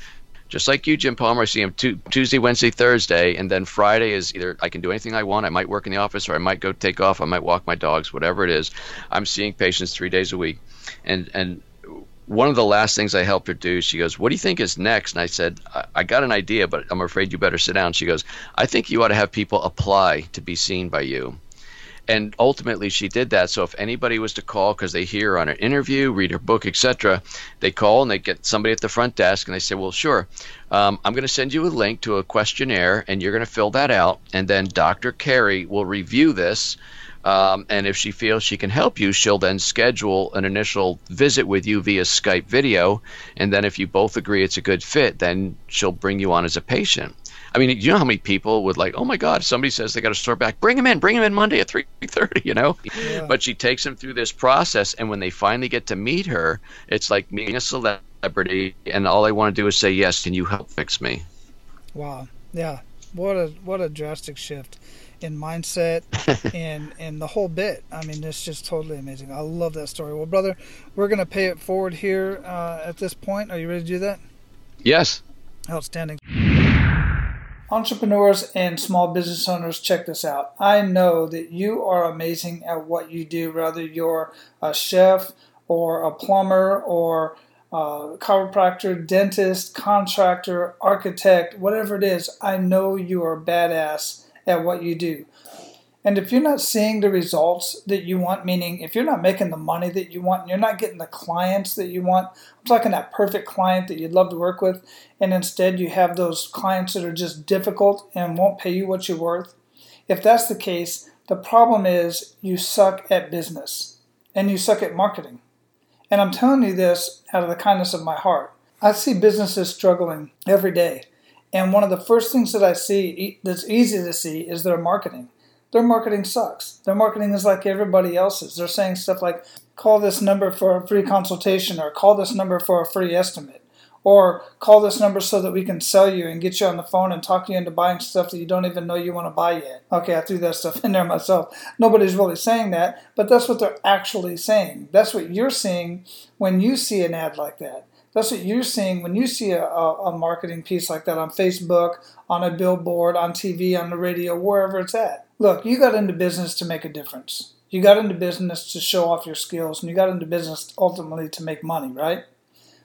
just like you, Jim Palmer. I see him t- Tuesday, Wednesday, Thursday, and then Friday is either I can do anything I want. I might work in the office, or I might go take off. I might walk my dogs, whatever it is. I'm seeing patients three days a week, and and one of the last things I helped her do, she goes, "What do you think is next?" And I said, I, I got an idea, but I'm afraid you better sit down." She goes, "I think you ought to have people apply to be seen by you." And ultimately she did that so if anybody was to call because they hear on an interview read her book etc they call and they get somebody at the front desk and they say well sure um, i'm going to send you a link to a questionnaire and you're going to fill that out and then dr carey will review this um, and if she feels she can help you, she'll then schedule an initial visit with you via Skype video. And then if you both agree it's a good fit, then she'll bring you on as a patient. I mean, you know how many people would like, oh my God, somebody says they got a store back, bring him in, bring him in Monday at three thirty, you know. Yeah. But she takes them through this process, and when they finally get to meet her, it's like meeting a celebrity, and all they want to do is say, yes, can you help fix me? Wow, yeah, what a what a drastic shift in mindset and and the whole bit. I mean, it's just totally amazing. I love that story. Well, brother, we're gonna pay it forward here uh, at this point. Are you ready to do that? Yes. Outstanding. Entrepreneurs and small business owners, check this out. I know that you are amazing at what you do, whether you're a chef or a plumber or a chiropractor, dentist, contractor, architect, whatever it is. I know you are badass at what you do. And if you're not seeing the results that you want, meaning if you're not making the money that you want, and you're not getting the clients that you want, I'm talking that perfect client that you'd love to work with, and instead you have those clients that are just difficult and won't pay you what you're worth. If that's the case, the problem is you suck at business and you suck at marketing. And I'm telling you this out of the kindness of my heart. I see businesses struggling every day. And one of the first things that I see that's easy to see is their marketing their marketing sucks. Their marketing is like everybody else's. They're saying stuff like, call this number for a free consultation, or call this number for a free estimate, or call this number so that we can sell you and get you on the phone and talk you into buying stuff that you don't even know you want to buy yet. Okay, I threw that stuff in there myself. Nobody's really saying that, but that's what they're actually saying. That's what you're seeing when you see an ad like that. That's what you're seeing when you see a, a, marketing piece like that on Facebook, on a billboard, on TV, on the radio, wherever it's at. Look, you got into business to make a difference. You got into business to show off your skills, and you got into business ultimately to make money, right?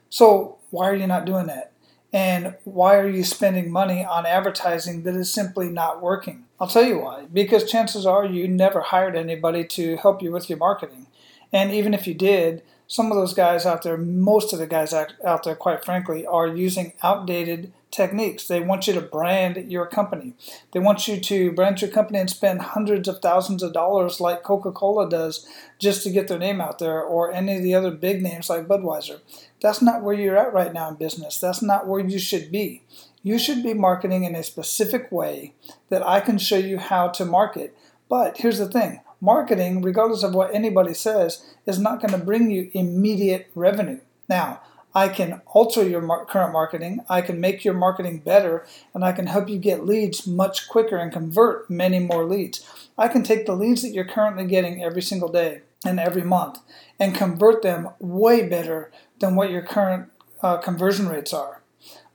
So, why are you not doing that? And why are you spending money on advertising that is simply not working? I'll tell you why. Because chances are you never hired anybody to help you with your marketing. And even if you did, some of those guys out there, most of the guys out there, quite frankly, are using outdated techniques. They want you to brand your company. They want you to brand your company and spend hundreds of thousands of dollars like Coca Cola does just to get their name out there, or any of the other big names like Budweiser. That's not where you're at right now in business. That's not where you should be. You should be marketing in a specific way that I can show you how to market. But here's the thing marketing, regardless of what anybody says, is not going to bring you immediate revenue. Now, I can alter your mar- current marketing, I can make your marketing better, and I can help you get leads much quicker and convert many more leads. I can take the leads that you're currently getting every single day and every month and convert them way better than what your current uh, conversion rates are.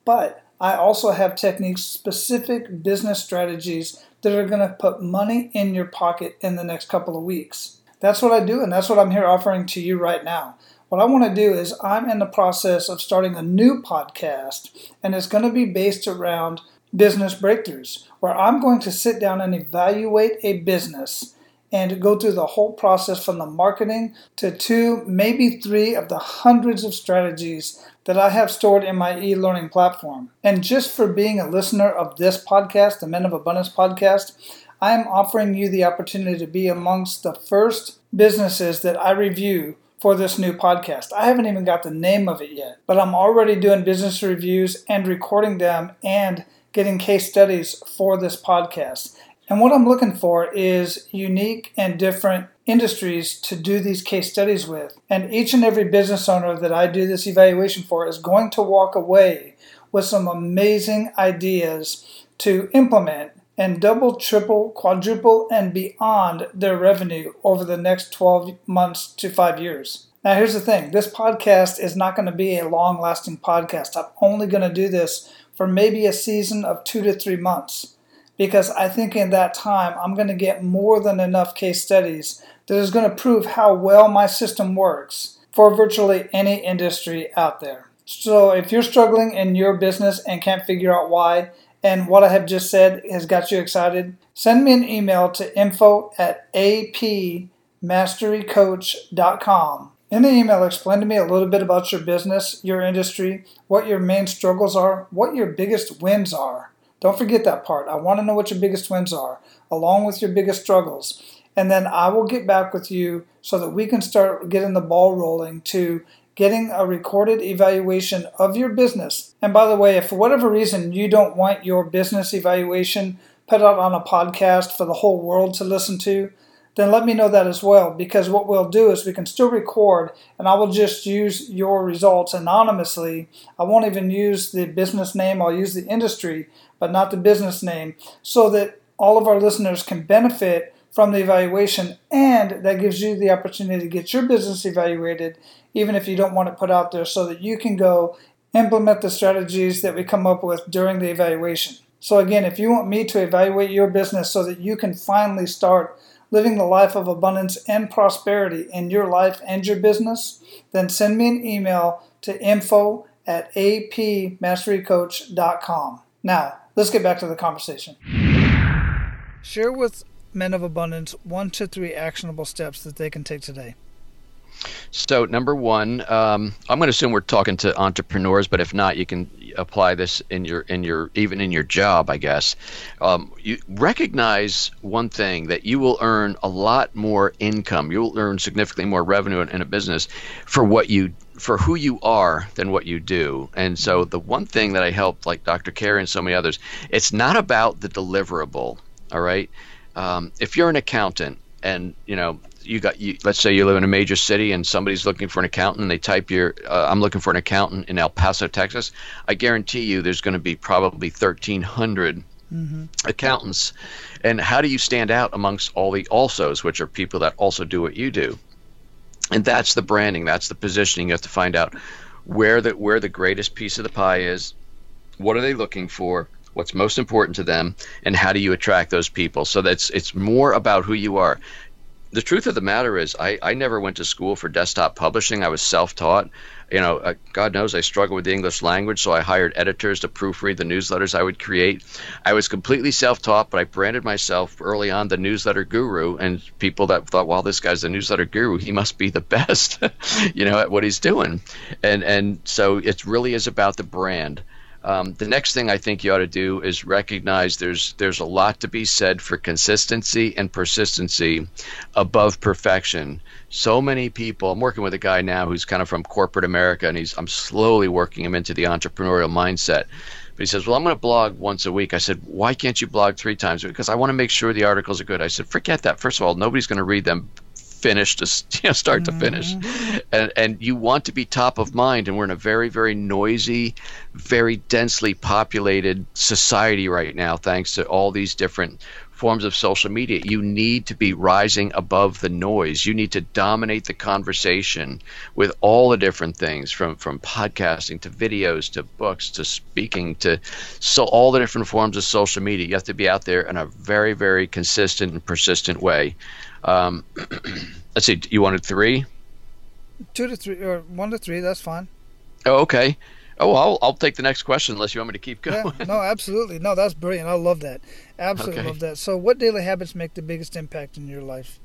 But I also have techniques, specific business strategies that are going to put money in your pocket in the next couple of weeks. That's what I do, and that's what I'm here offering to you right now. What I want to do is, I'm in the process of starting a new podcast, and it's going to be based around business breakthroughs, where I'm going to sit down and evaluate a business and go through the whole process from the marketing to two, maybe three of the hundreds of strategies that I have stored in my e learning platform. And just for being a listener of this podcast, the Men of Abundance podcast, I am offering you the opportunity to be amongst the first businesses that I review for this new podcast. I haven't even got the name of it yet, but I'm already doing business reviews and recording them and getting case studies for this podcast. And what I'm looking for is unique and different industries to do these case studies with. And each and every business owner that I do this evaluation for is going to walk away with some amazing ideas to implement and double, triple, quadruple, and beyond their revenue over the next 12 months to five years. Now, here's the thing this podcast is not going to be a long lasting podcast. I'm only going to do this for maybe a season of two to three months because I think in that time I'm going to get more than enough case studies that is going to prove how well my system works for virtually any industry out there. So, if you're struggling in your business and can't figure out why, and what I have just said has got you excited, send me an email to info at apmasterycoach.com. In the email, explain to me a little bit about your business, your industry, what your main struggles are, what your biggest wins are. Don't forget that part. I want to know what your biggest wins are, along with your biggest struggles. And then I will get back with you so that we can start getting the ball rolling to getting a recorded evaluation of your business. And by the way, if for whatever reason you don't want your business evaluation put out on a podcast for the whole world to listen to, then let me know that as well because what we'll do is we can still record and I will just use your results anonymously. I won't even use the business name, I'll use the industry, but not the business name so that all of our listeners can benefit from the evaluation and that gives you the opportunity to get your business evaluated even if you don't want it put out there, so that you can go implement the strategies that we come up with during the evaluation. So, again, if you want me to evaluate your business so that you can finally start living the life of abundance and prosperity in your life and your business, then send me an email to info at apmasterycoach.com. Now, let's get back to the conversation. Share with men of abundance one to three actionable steps that they can take today. So number one, um, I'm going to assume we're talking to entrepreneurs, but if not, you can apply this in your in your even in your job, I guess. Um, you recognize one thing that you will earn a lot more income. You will earn significantly more revenue in, in a business for what you for who you are than what you do. And so the one thing that I helped, like Dr. Carey and so many others, it's not about the deliverable. All right. Um, if you're an accountant and you know you got you, let's say you live in a major city and somebody's looking for an accountant and they type your uh, i'm looking for an accountant in el paso texas i guarantee you there's going to be probably 1300 mm-hmm. accountants. And how do you stand out amongst all the alsos which are people that also do what you do? And that's the branding that's the positioning. You have to find out where the where the greatest piece of the pie is what are they looking for what's most important to them and how do you attract those people? So that's it's more about who you are the truth of the matter is, I, I never went to school for desktop publishing. I was self taught. You know, uh, God knows I struggled with the English language, so I hired editors to proofread the newsletters I would create. I was completely self taught, but I branded myself early on the newsletter guru, and people that thought, well, this guy's the newsletter guru. He must be the best, you know, at what he's doing. And, and so it really is about the brand. Um, the next thing I think you ought to do is recognize there's there's a lot to be said for consistency and persistency above perfection. So many people. I'm working with a guy now who's kind of from corporate America, and he's I'm slowly working him into the entrepreneurial mindset. But he says, "Well, I'm going to blog once a week." I said, "Why can't you blog three times?" Because I want to make sure the articles are good. I said, "Forget that. First of all, nobody's going to read them finish to you know, start mm-hmm. to finish mm-hmm. and and you want to be top of mind and we're in a very very noisy very densely populated society right now thanks to all these different forms of social media you need to be rising above the noise you need to dominate the conversation with all the different things from from podcasting to videos to books to speaking to so all the different forms of social media you have to be out there in a very very consistent and persistent way Um, let's see. You wanted three? Two to three, or one to three. That's fine. Oh, okay. Oh, I'll, I'll take the next question unless you want me to keep going. Yeah, no, absolutely. No, that's brilliant. I love that. Absolutely okay. love that. So, what daily habits make the biggest impact in your life?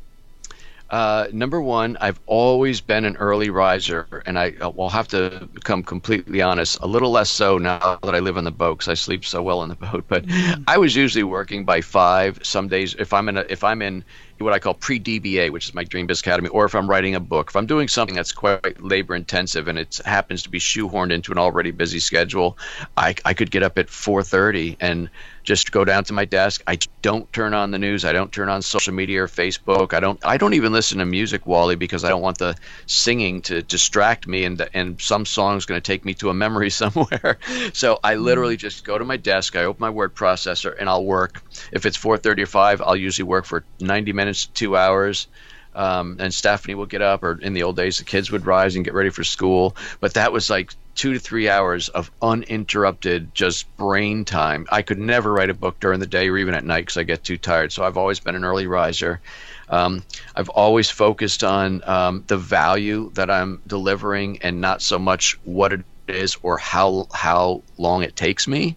Uh, number one, I've always been an early riser, and I will have to become completely honest. A little less so now that I live on the boat because I sleep so well on the boat. But mm. I was usually working by five. Some days, if I'm in a, if I'm in what I call pre DBA, which is my Dream Biz Academy, or if I'm writing a book, if I'm doing something that's quite labor intensive and it happens to be shoehorned into an already busy schedule, I, I could get up at 4:30 and just go down to my desk. I don't turn on the news. I don't turn on social media or Facebook. I don't. I don't even listen to music, Wally, because I don't want the singing to distract me, and and some song's going to take me to a memory somewhere. so I literally mm. just go to my desk. I open my word processor, and I'll work. If it's 4:30 or 5, I'll usually work for 90 minutes, to two hours. Um, and Stephanie will get up, or in the old days, the kids would rise and get ready for school. But that was like two to three hours of uninterrupted just brain time. I could never write a book during the day or even at night because I get too tired. So I've always been an early riser. Um, I've always focused on um, the value that I'm delivering and not so much what it is or how how long it takes me.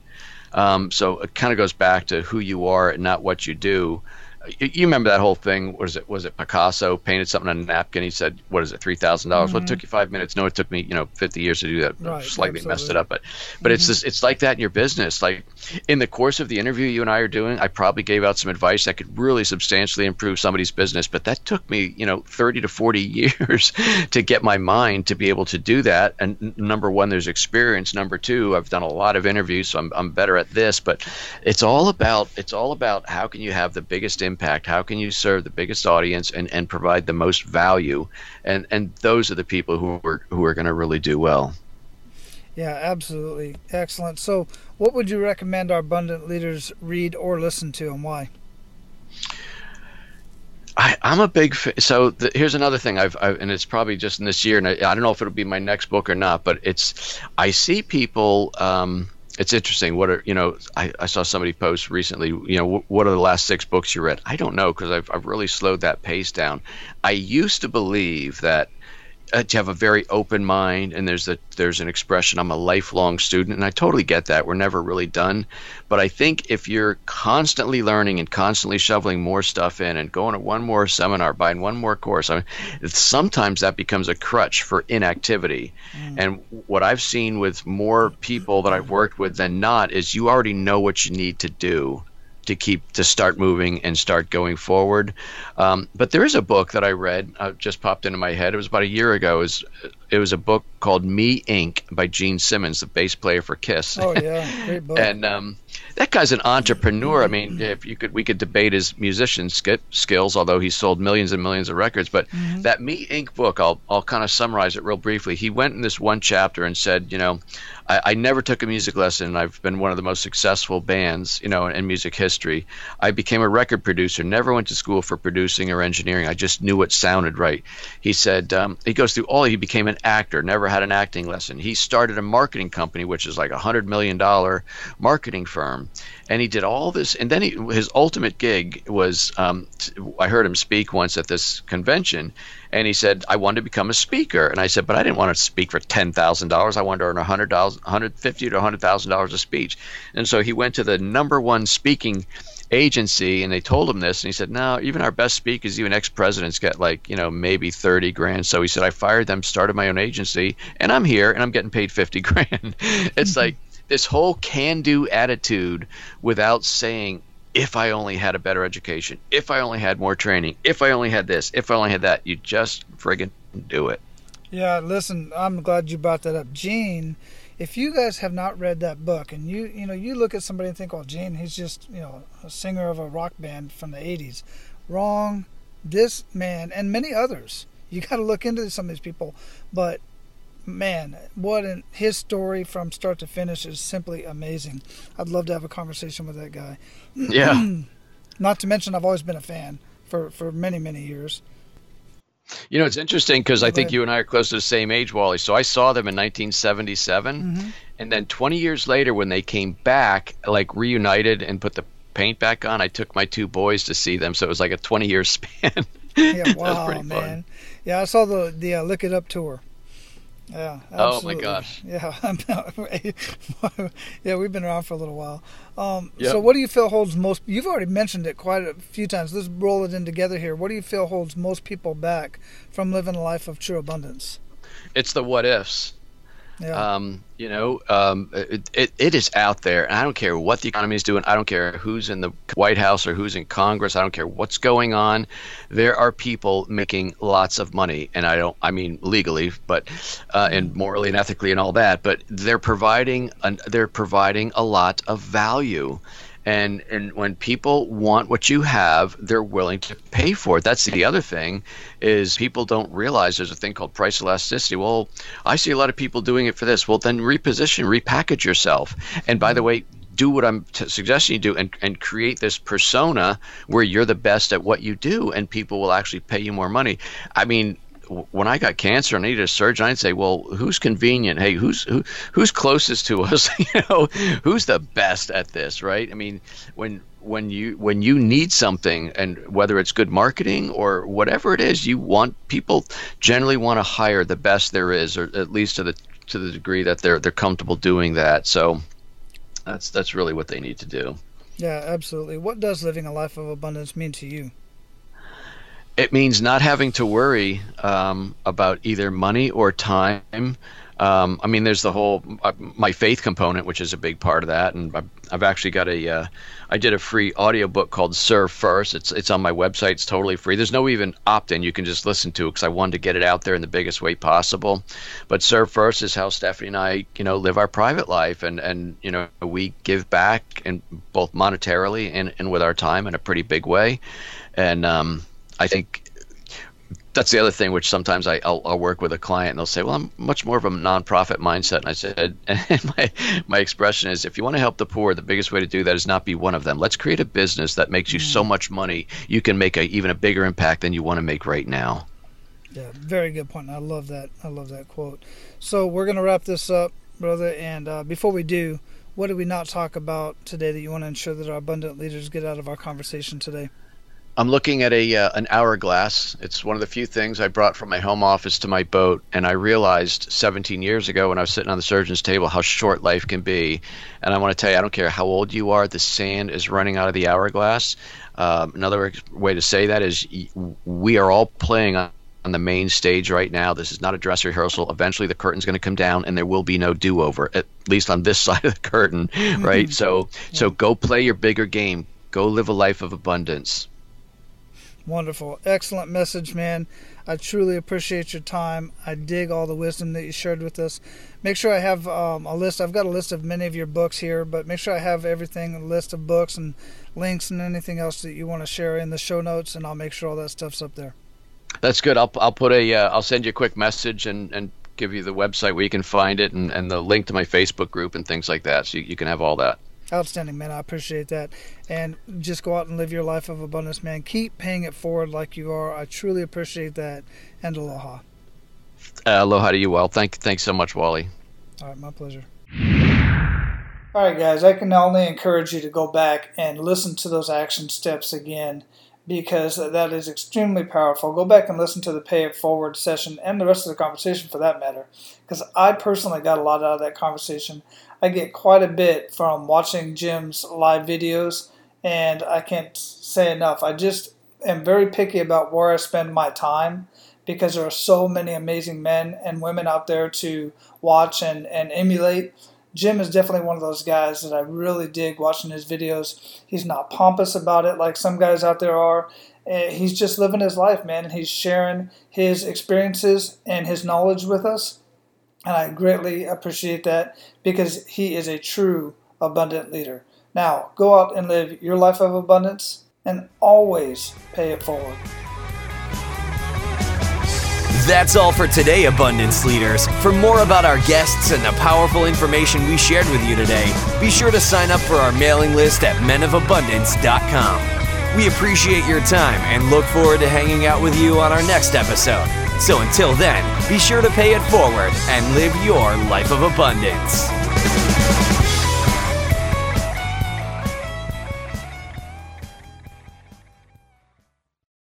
Um, so it kind of goes back to who you are and not what you do you remember that whole thing? Was it was it Picasso painted something on a napkin? He said, "What is it, three thousand mm-hmm. dollars?" Well, it took you five minutes. No, it took me, you know, fifty years to do that. Right, Slightly absolutely. messed it up, but but mm-hmm. it's just, it's like that in your business. Like in the course of the interview you and I are doing, I probably gave out some advice that could really substantially improve somebody's business. But that took me, you know, thirty to forty years to get my mind to be able to do that. And number one, there's experience. Number two, I've done a lot of interviews, so I'm I'm better at this. But it's all about it's all about how can you have the biggest impact impact? How can you serve the biggest audience and, and provide the most value? And and those are the people who are who are going to really do well. Yeah, absolutely. Excellent. So, what would you recommend our abundant leaders read or listen to and why? I, am a big fa- so the, here's another thing I've, I've, and it's probably just in this year and I, I, don't know if it'll be my next book or not but it's I see people um, it's interesting. What are you know? I, I saw somebody post recently. You know, what are the last six books you read? I don't know because I've I've really slowed that pace down. I used to believe that uh, to have a very open mind and there's a there's an expression i'm a lifelong student and i totally get that. We're never really done. But i think if you're constantly learning and constantly shoveling more stuff in and going to one more seminar buying one more course i mean sometimes that becomes a crutch for inactivity. Mm. and what i've seen with more people that i've worked with than not is you already know what you need to do to keep to start moving and start going forward. Um, but there is a book that I read, uh, just popped into my head. It was about a year ago. It was, it was a book called Me Inc. by Gene Simmons, the bass player for Kiss. Oh yeah, great book. and um, that guy's an entrepreneur. I mean, if you could, we could debate his musician sk- skills, although he sold millions and millions of records. But mm-hmm. that Me Inc. book, I'll I'll kind of summarize it real briefly. He went in this one chapter and said, you know, I, I never took a music lesson. I've been one of the most successful bands, you know, in, in music history. I became a record producer. Never went to school for producing or engineering. I just knew what sounded right. He said um, he goes through all. He became an actor. Never had an acting lesson. He started a marketing company, which is like a hundred million dollar marketing firm, and he did all this. And then he, his ultimate gig was um, I heard him speak once at this convention, and he said I wanted to become a speaker. And I said, but I didn't want to speak for ten thousand dollars. I wanted to earn a hundred dollars, 150 to hundred thousand dollars a speech. And so he went to the number one speaking agency and they told him this and he said no even our best speakers even ex-presidents get like you know maybe 30 grand so he said i fired them started my own agency and i'm here and i'm getting paid 50 grand it's like this whole can-do attitude without saying if i only had a better education if i only had more training if i only had this if i only had that you just friggin do it. Yeah listen i'm glad you brought that up. Gene if you guys have not read that book and you you know you look at somebody and think well, gene he's just you know a singer of a rock band from the 80s wrong. This man and many others you got to look into some of these people but man what an his story from start to finish is simply amazing i'd love to have a conversation with that guy yeah not to mention i've always been a fan for for many many years you know, it's interesting because I think you and I are close to the same age, Wally. So I saw them in 1977, mm-hmm. and then 20 years later, when they came back, like reunited and put the paint back on, I took my two boys to see them. So it was like a 20 year span. Yeah, wow, man. Yeah, I saw the the uh, Lick It Up tour. Yeah. Absolutely. Oh my gosh. Yeah. yeah, we've been around for a little while. Um, yep. So, what do you feel holds most? You've already mentioned it quite a few times. Let's roll it in together here. What do you feel holds most people back from living a life of true abundance? It's the what ifs. Yeah. Um, you know, um, it, it, it is out there, and I don't care what the economy is doing. I don't care who's in the White House or who's in Congress. I don't care what's going on. There are people making lots of money, and I don't. I mean legally, but uh, and morally and ethically and all that. But they're providing an, they're providing a lot of value and and when people want what you have they're willing to pay for it. That's the other thing is people don't realize there's a thing called price elasticity. Well i see a lot of people doing it for this. Well then reposition repackage yourself. And by the way do what I'm t- suggesting you do and, and create this persona where you're the best at what you do and people will actually pay you more money. I mean, when I got cancer and I needed a surgeon, I'd say, well, who's convenient? Hey, who's who, who's closest to us? you know, who's the best at this, right? I mean, when when you when you need something, and whether it's good marketing or whatever it is, you want people generally want to hire the best there is, or at least to the to the degree that they're they're comfortable doing that. So that's that's really what they need to do. Yeah, absolutely. What does living a life of abundance mean to you? It means not having to worry um, about either money or time. Um, I mean, there's the whole uh, my faith component, which is a big part of that, and I've, I've actually got a uh, I did a free audiobook called Serve First. It's it's on my website. It's totally free. There's no even opt-in. You can just listen to it because I wanted to get it out there in the biggest way possible. But Serve First is how Stephanie and I, you know, live our private life, and and you know we give back and both monetarily and and with our time in a pretty big way, and um, I think that's the other thing which sometimes I, will I'll work with a client and they'll say, well, I'm much more of a nonprofit mindset. And I said, and my, my expression is, if you want to help the poor, the biggest way to do that is not be one of them. Let's create a business that makes you so mm. much money, you can make a, even a bigger impact than you want to make right now. Yeah, very good point. I love that. I love that quote. So we're going to wrap this up, brother. And uh, before we do, what did we not talk about today that you want to ensure that our abundant leaders get out of our conversation today? I'm looking at a uh, an hourglass. It's one of the few things I brought from my home office to my boat, and I realized 17 years ago when I was sitting on the surgeon's table how short life can be. And I want to tell you, I don't care how old you are, the sand is running out of the hourglass. Um, another way to say that is we are all playing on on the main stage right now. This is not a dress rehearsal. Eventually, the curtain's going to come down, and there will be no do-over, at least on this side of the curtain, right? Mm-hmm. so, so go play your bigger game. Go live a life of abundance. Wonderful. Excellent message, man. I truly appreciate your time. I dig all the wisdom that you shared with us. Make sure I have um, a list. I've got a list of many of your books here, but make sure I have everything a list of books and links and anything else that you want to share in the show notes, and I'll make sure all that stuff's up there. That's good. I'll, I'll put a, will uh, send you a quick message and, and give you the website where you can find it and, and the link to my Facebook group and things like that. So you, you can have all that. Outstanding, man. I appreciate that. And just go out and live your life of abundance, man. Keep paying it forward like you are. I truly appreciate that. And aloha. Uh, aloha to you, Well. Thank, thanks so much, Wally. All right, my pleasure. All right, guys. I can only encourage you to go back and listen to those action steps again because that is extremely powerful. Go back and listen to the Pay It Forward session and the rest of the conversation for that matter, because I personally got a lot out of that conversation. I get quite a bit from watching Jim's live videos, and I can't say enough. I just am very picky about where I spend my time because there are so many amazing men and women out there to watch and, and emulate. Jim is definitely one of those guys that I really dig watching his videos. He's not pompous about it like some guys out there are. Eh, he's just living his life, man, and he's sharing his experiences and his knowledge with us. And I greatly appreciate that because he is a true abundant leader. Now, go out and live your life of abundance and always pay it forward. That's all for today, Abundance Leaders. For more about our guests and the powerful information we shared with you today, be sure to sign up for our mailing list at menofabundance.com. We appreciate your time and look forward to hanging out with you on our next episode. So until then, be sure to pay it forward and live your life of abundance.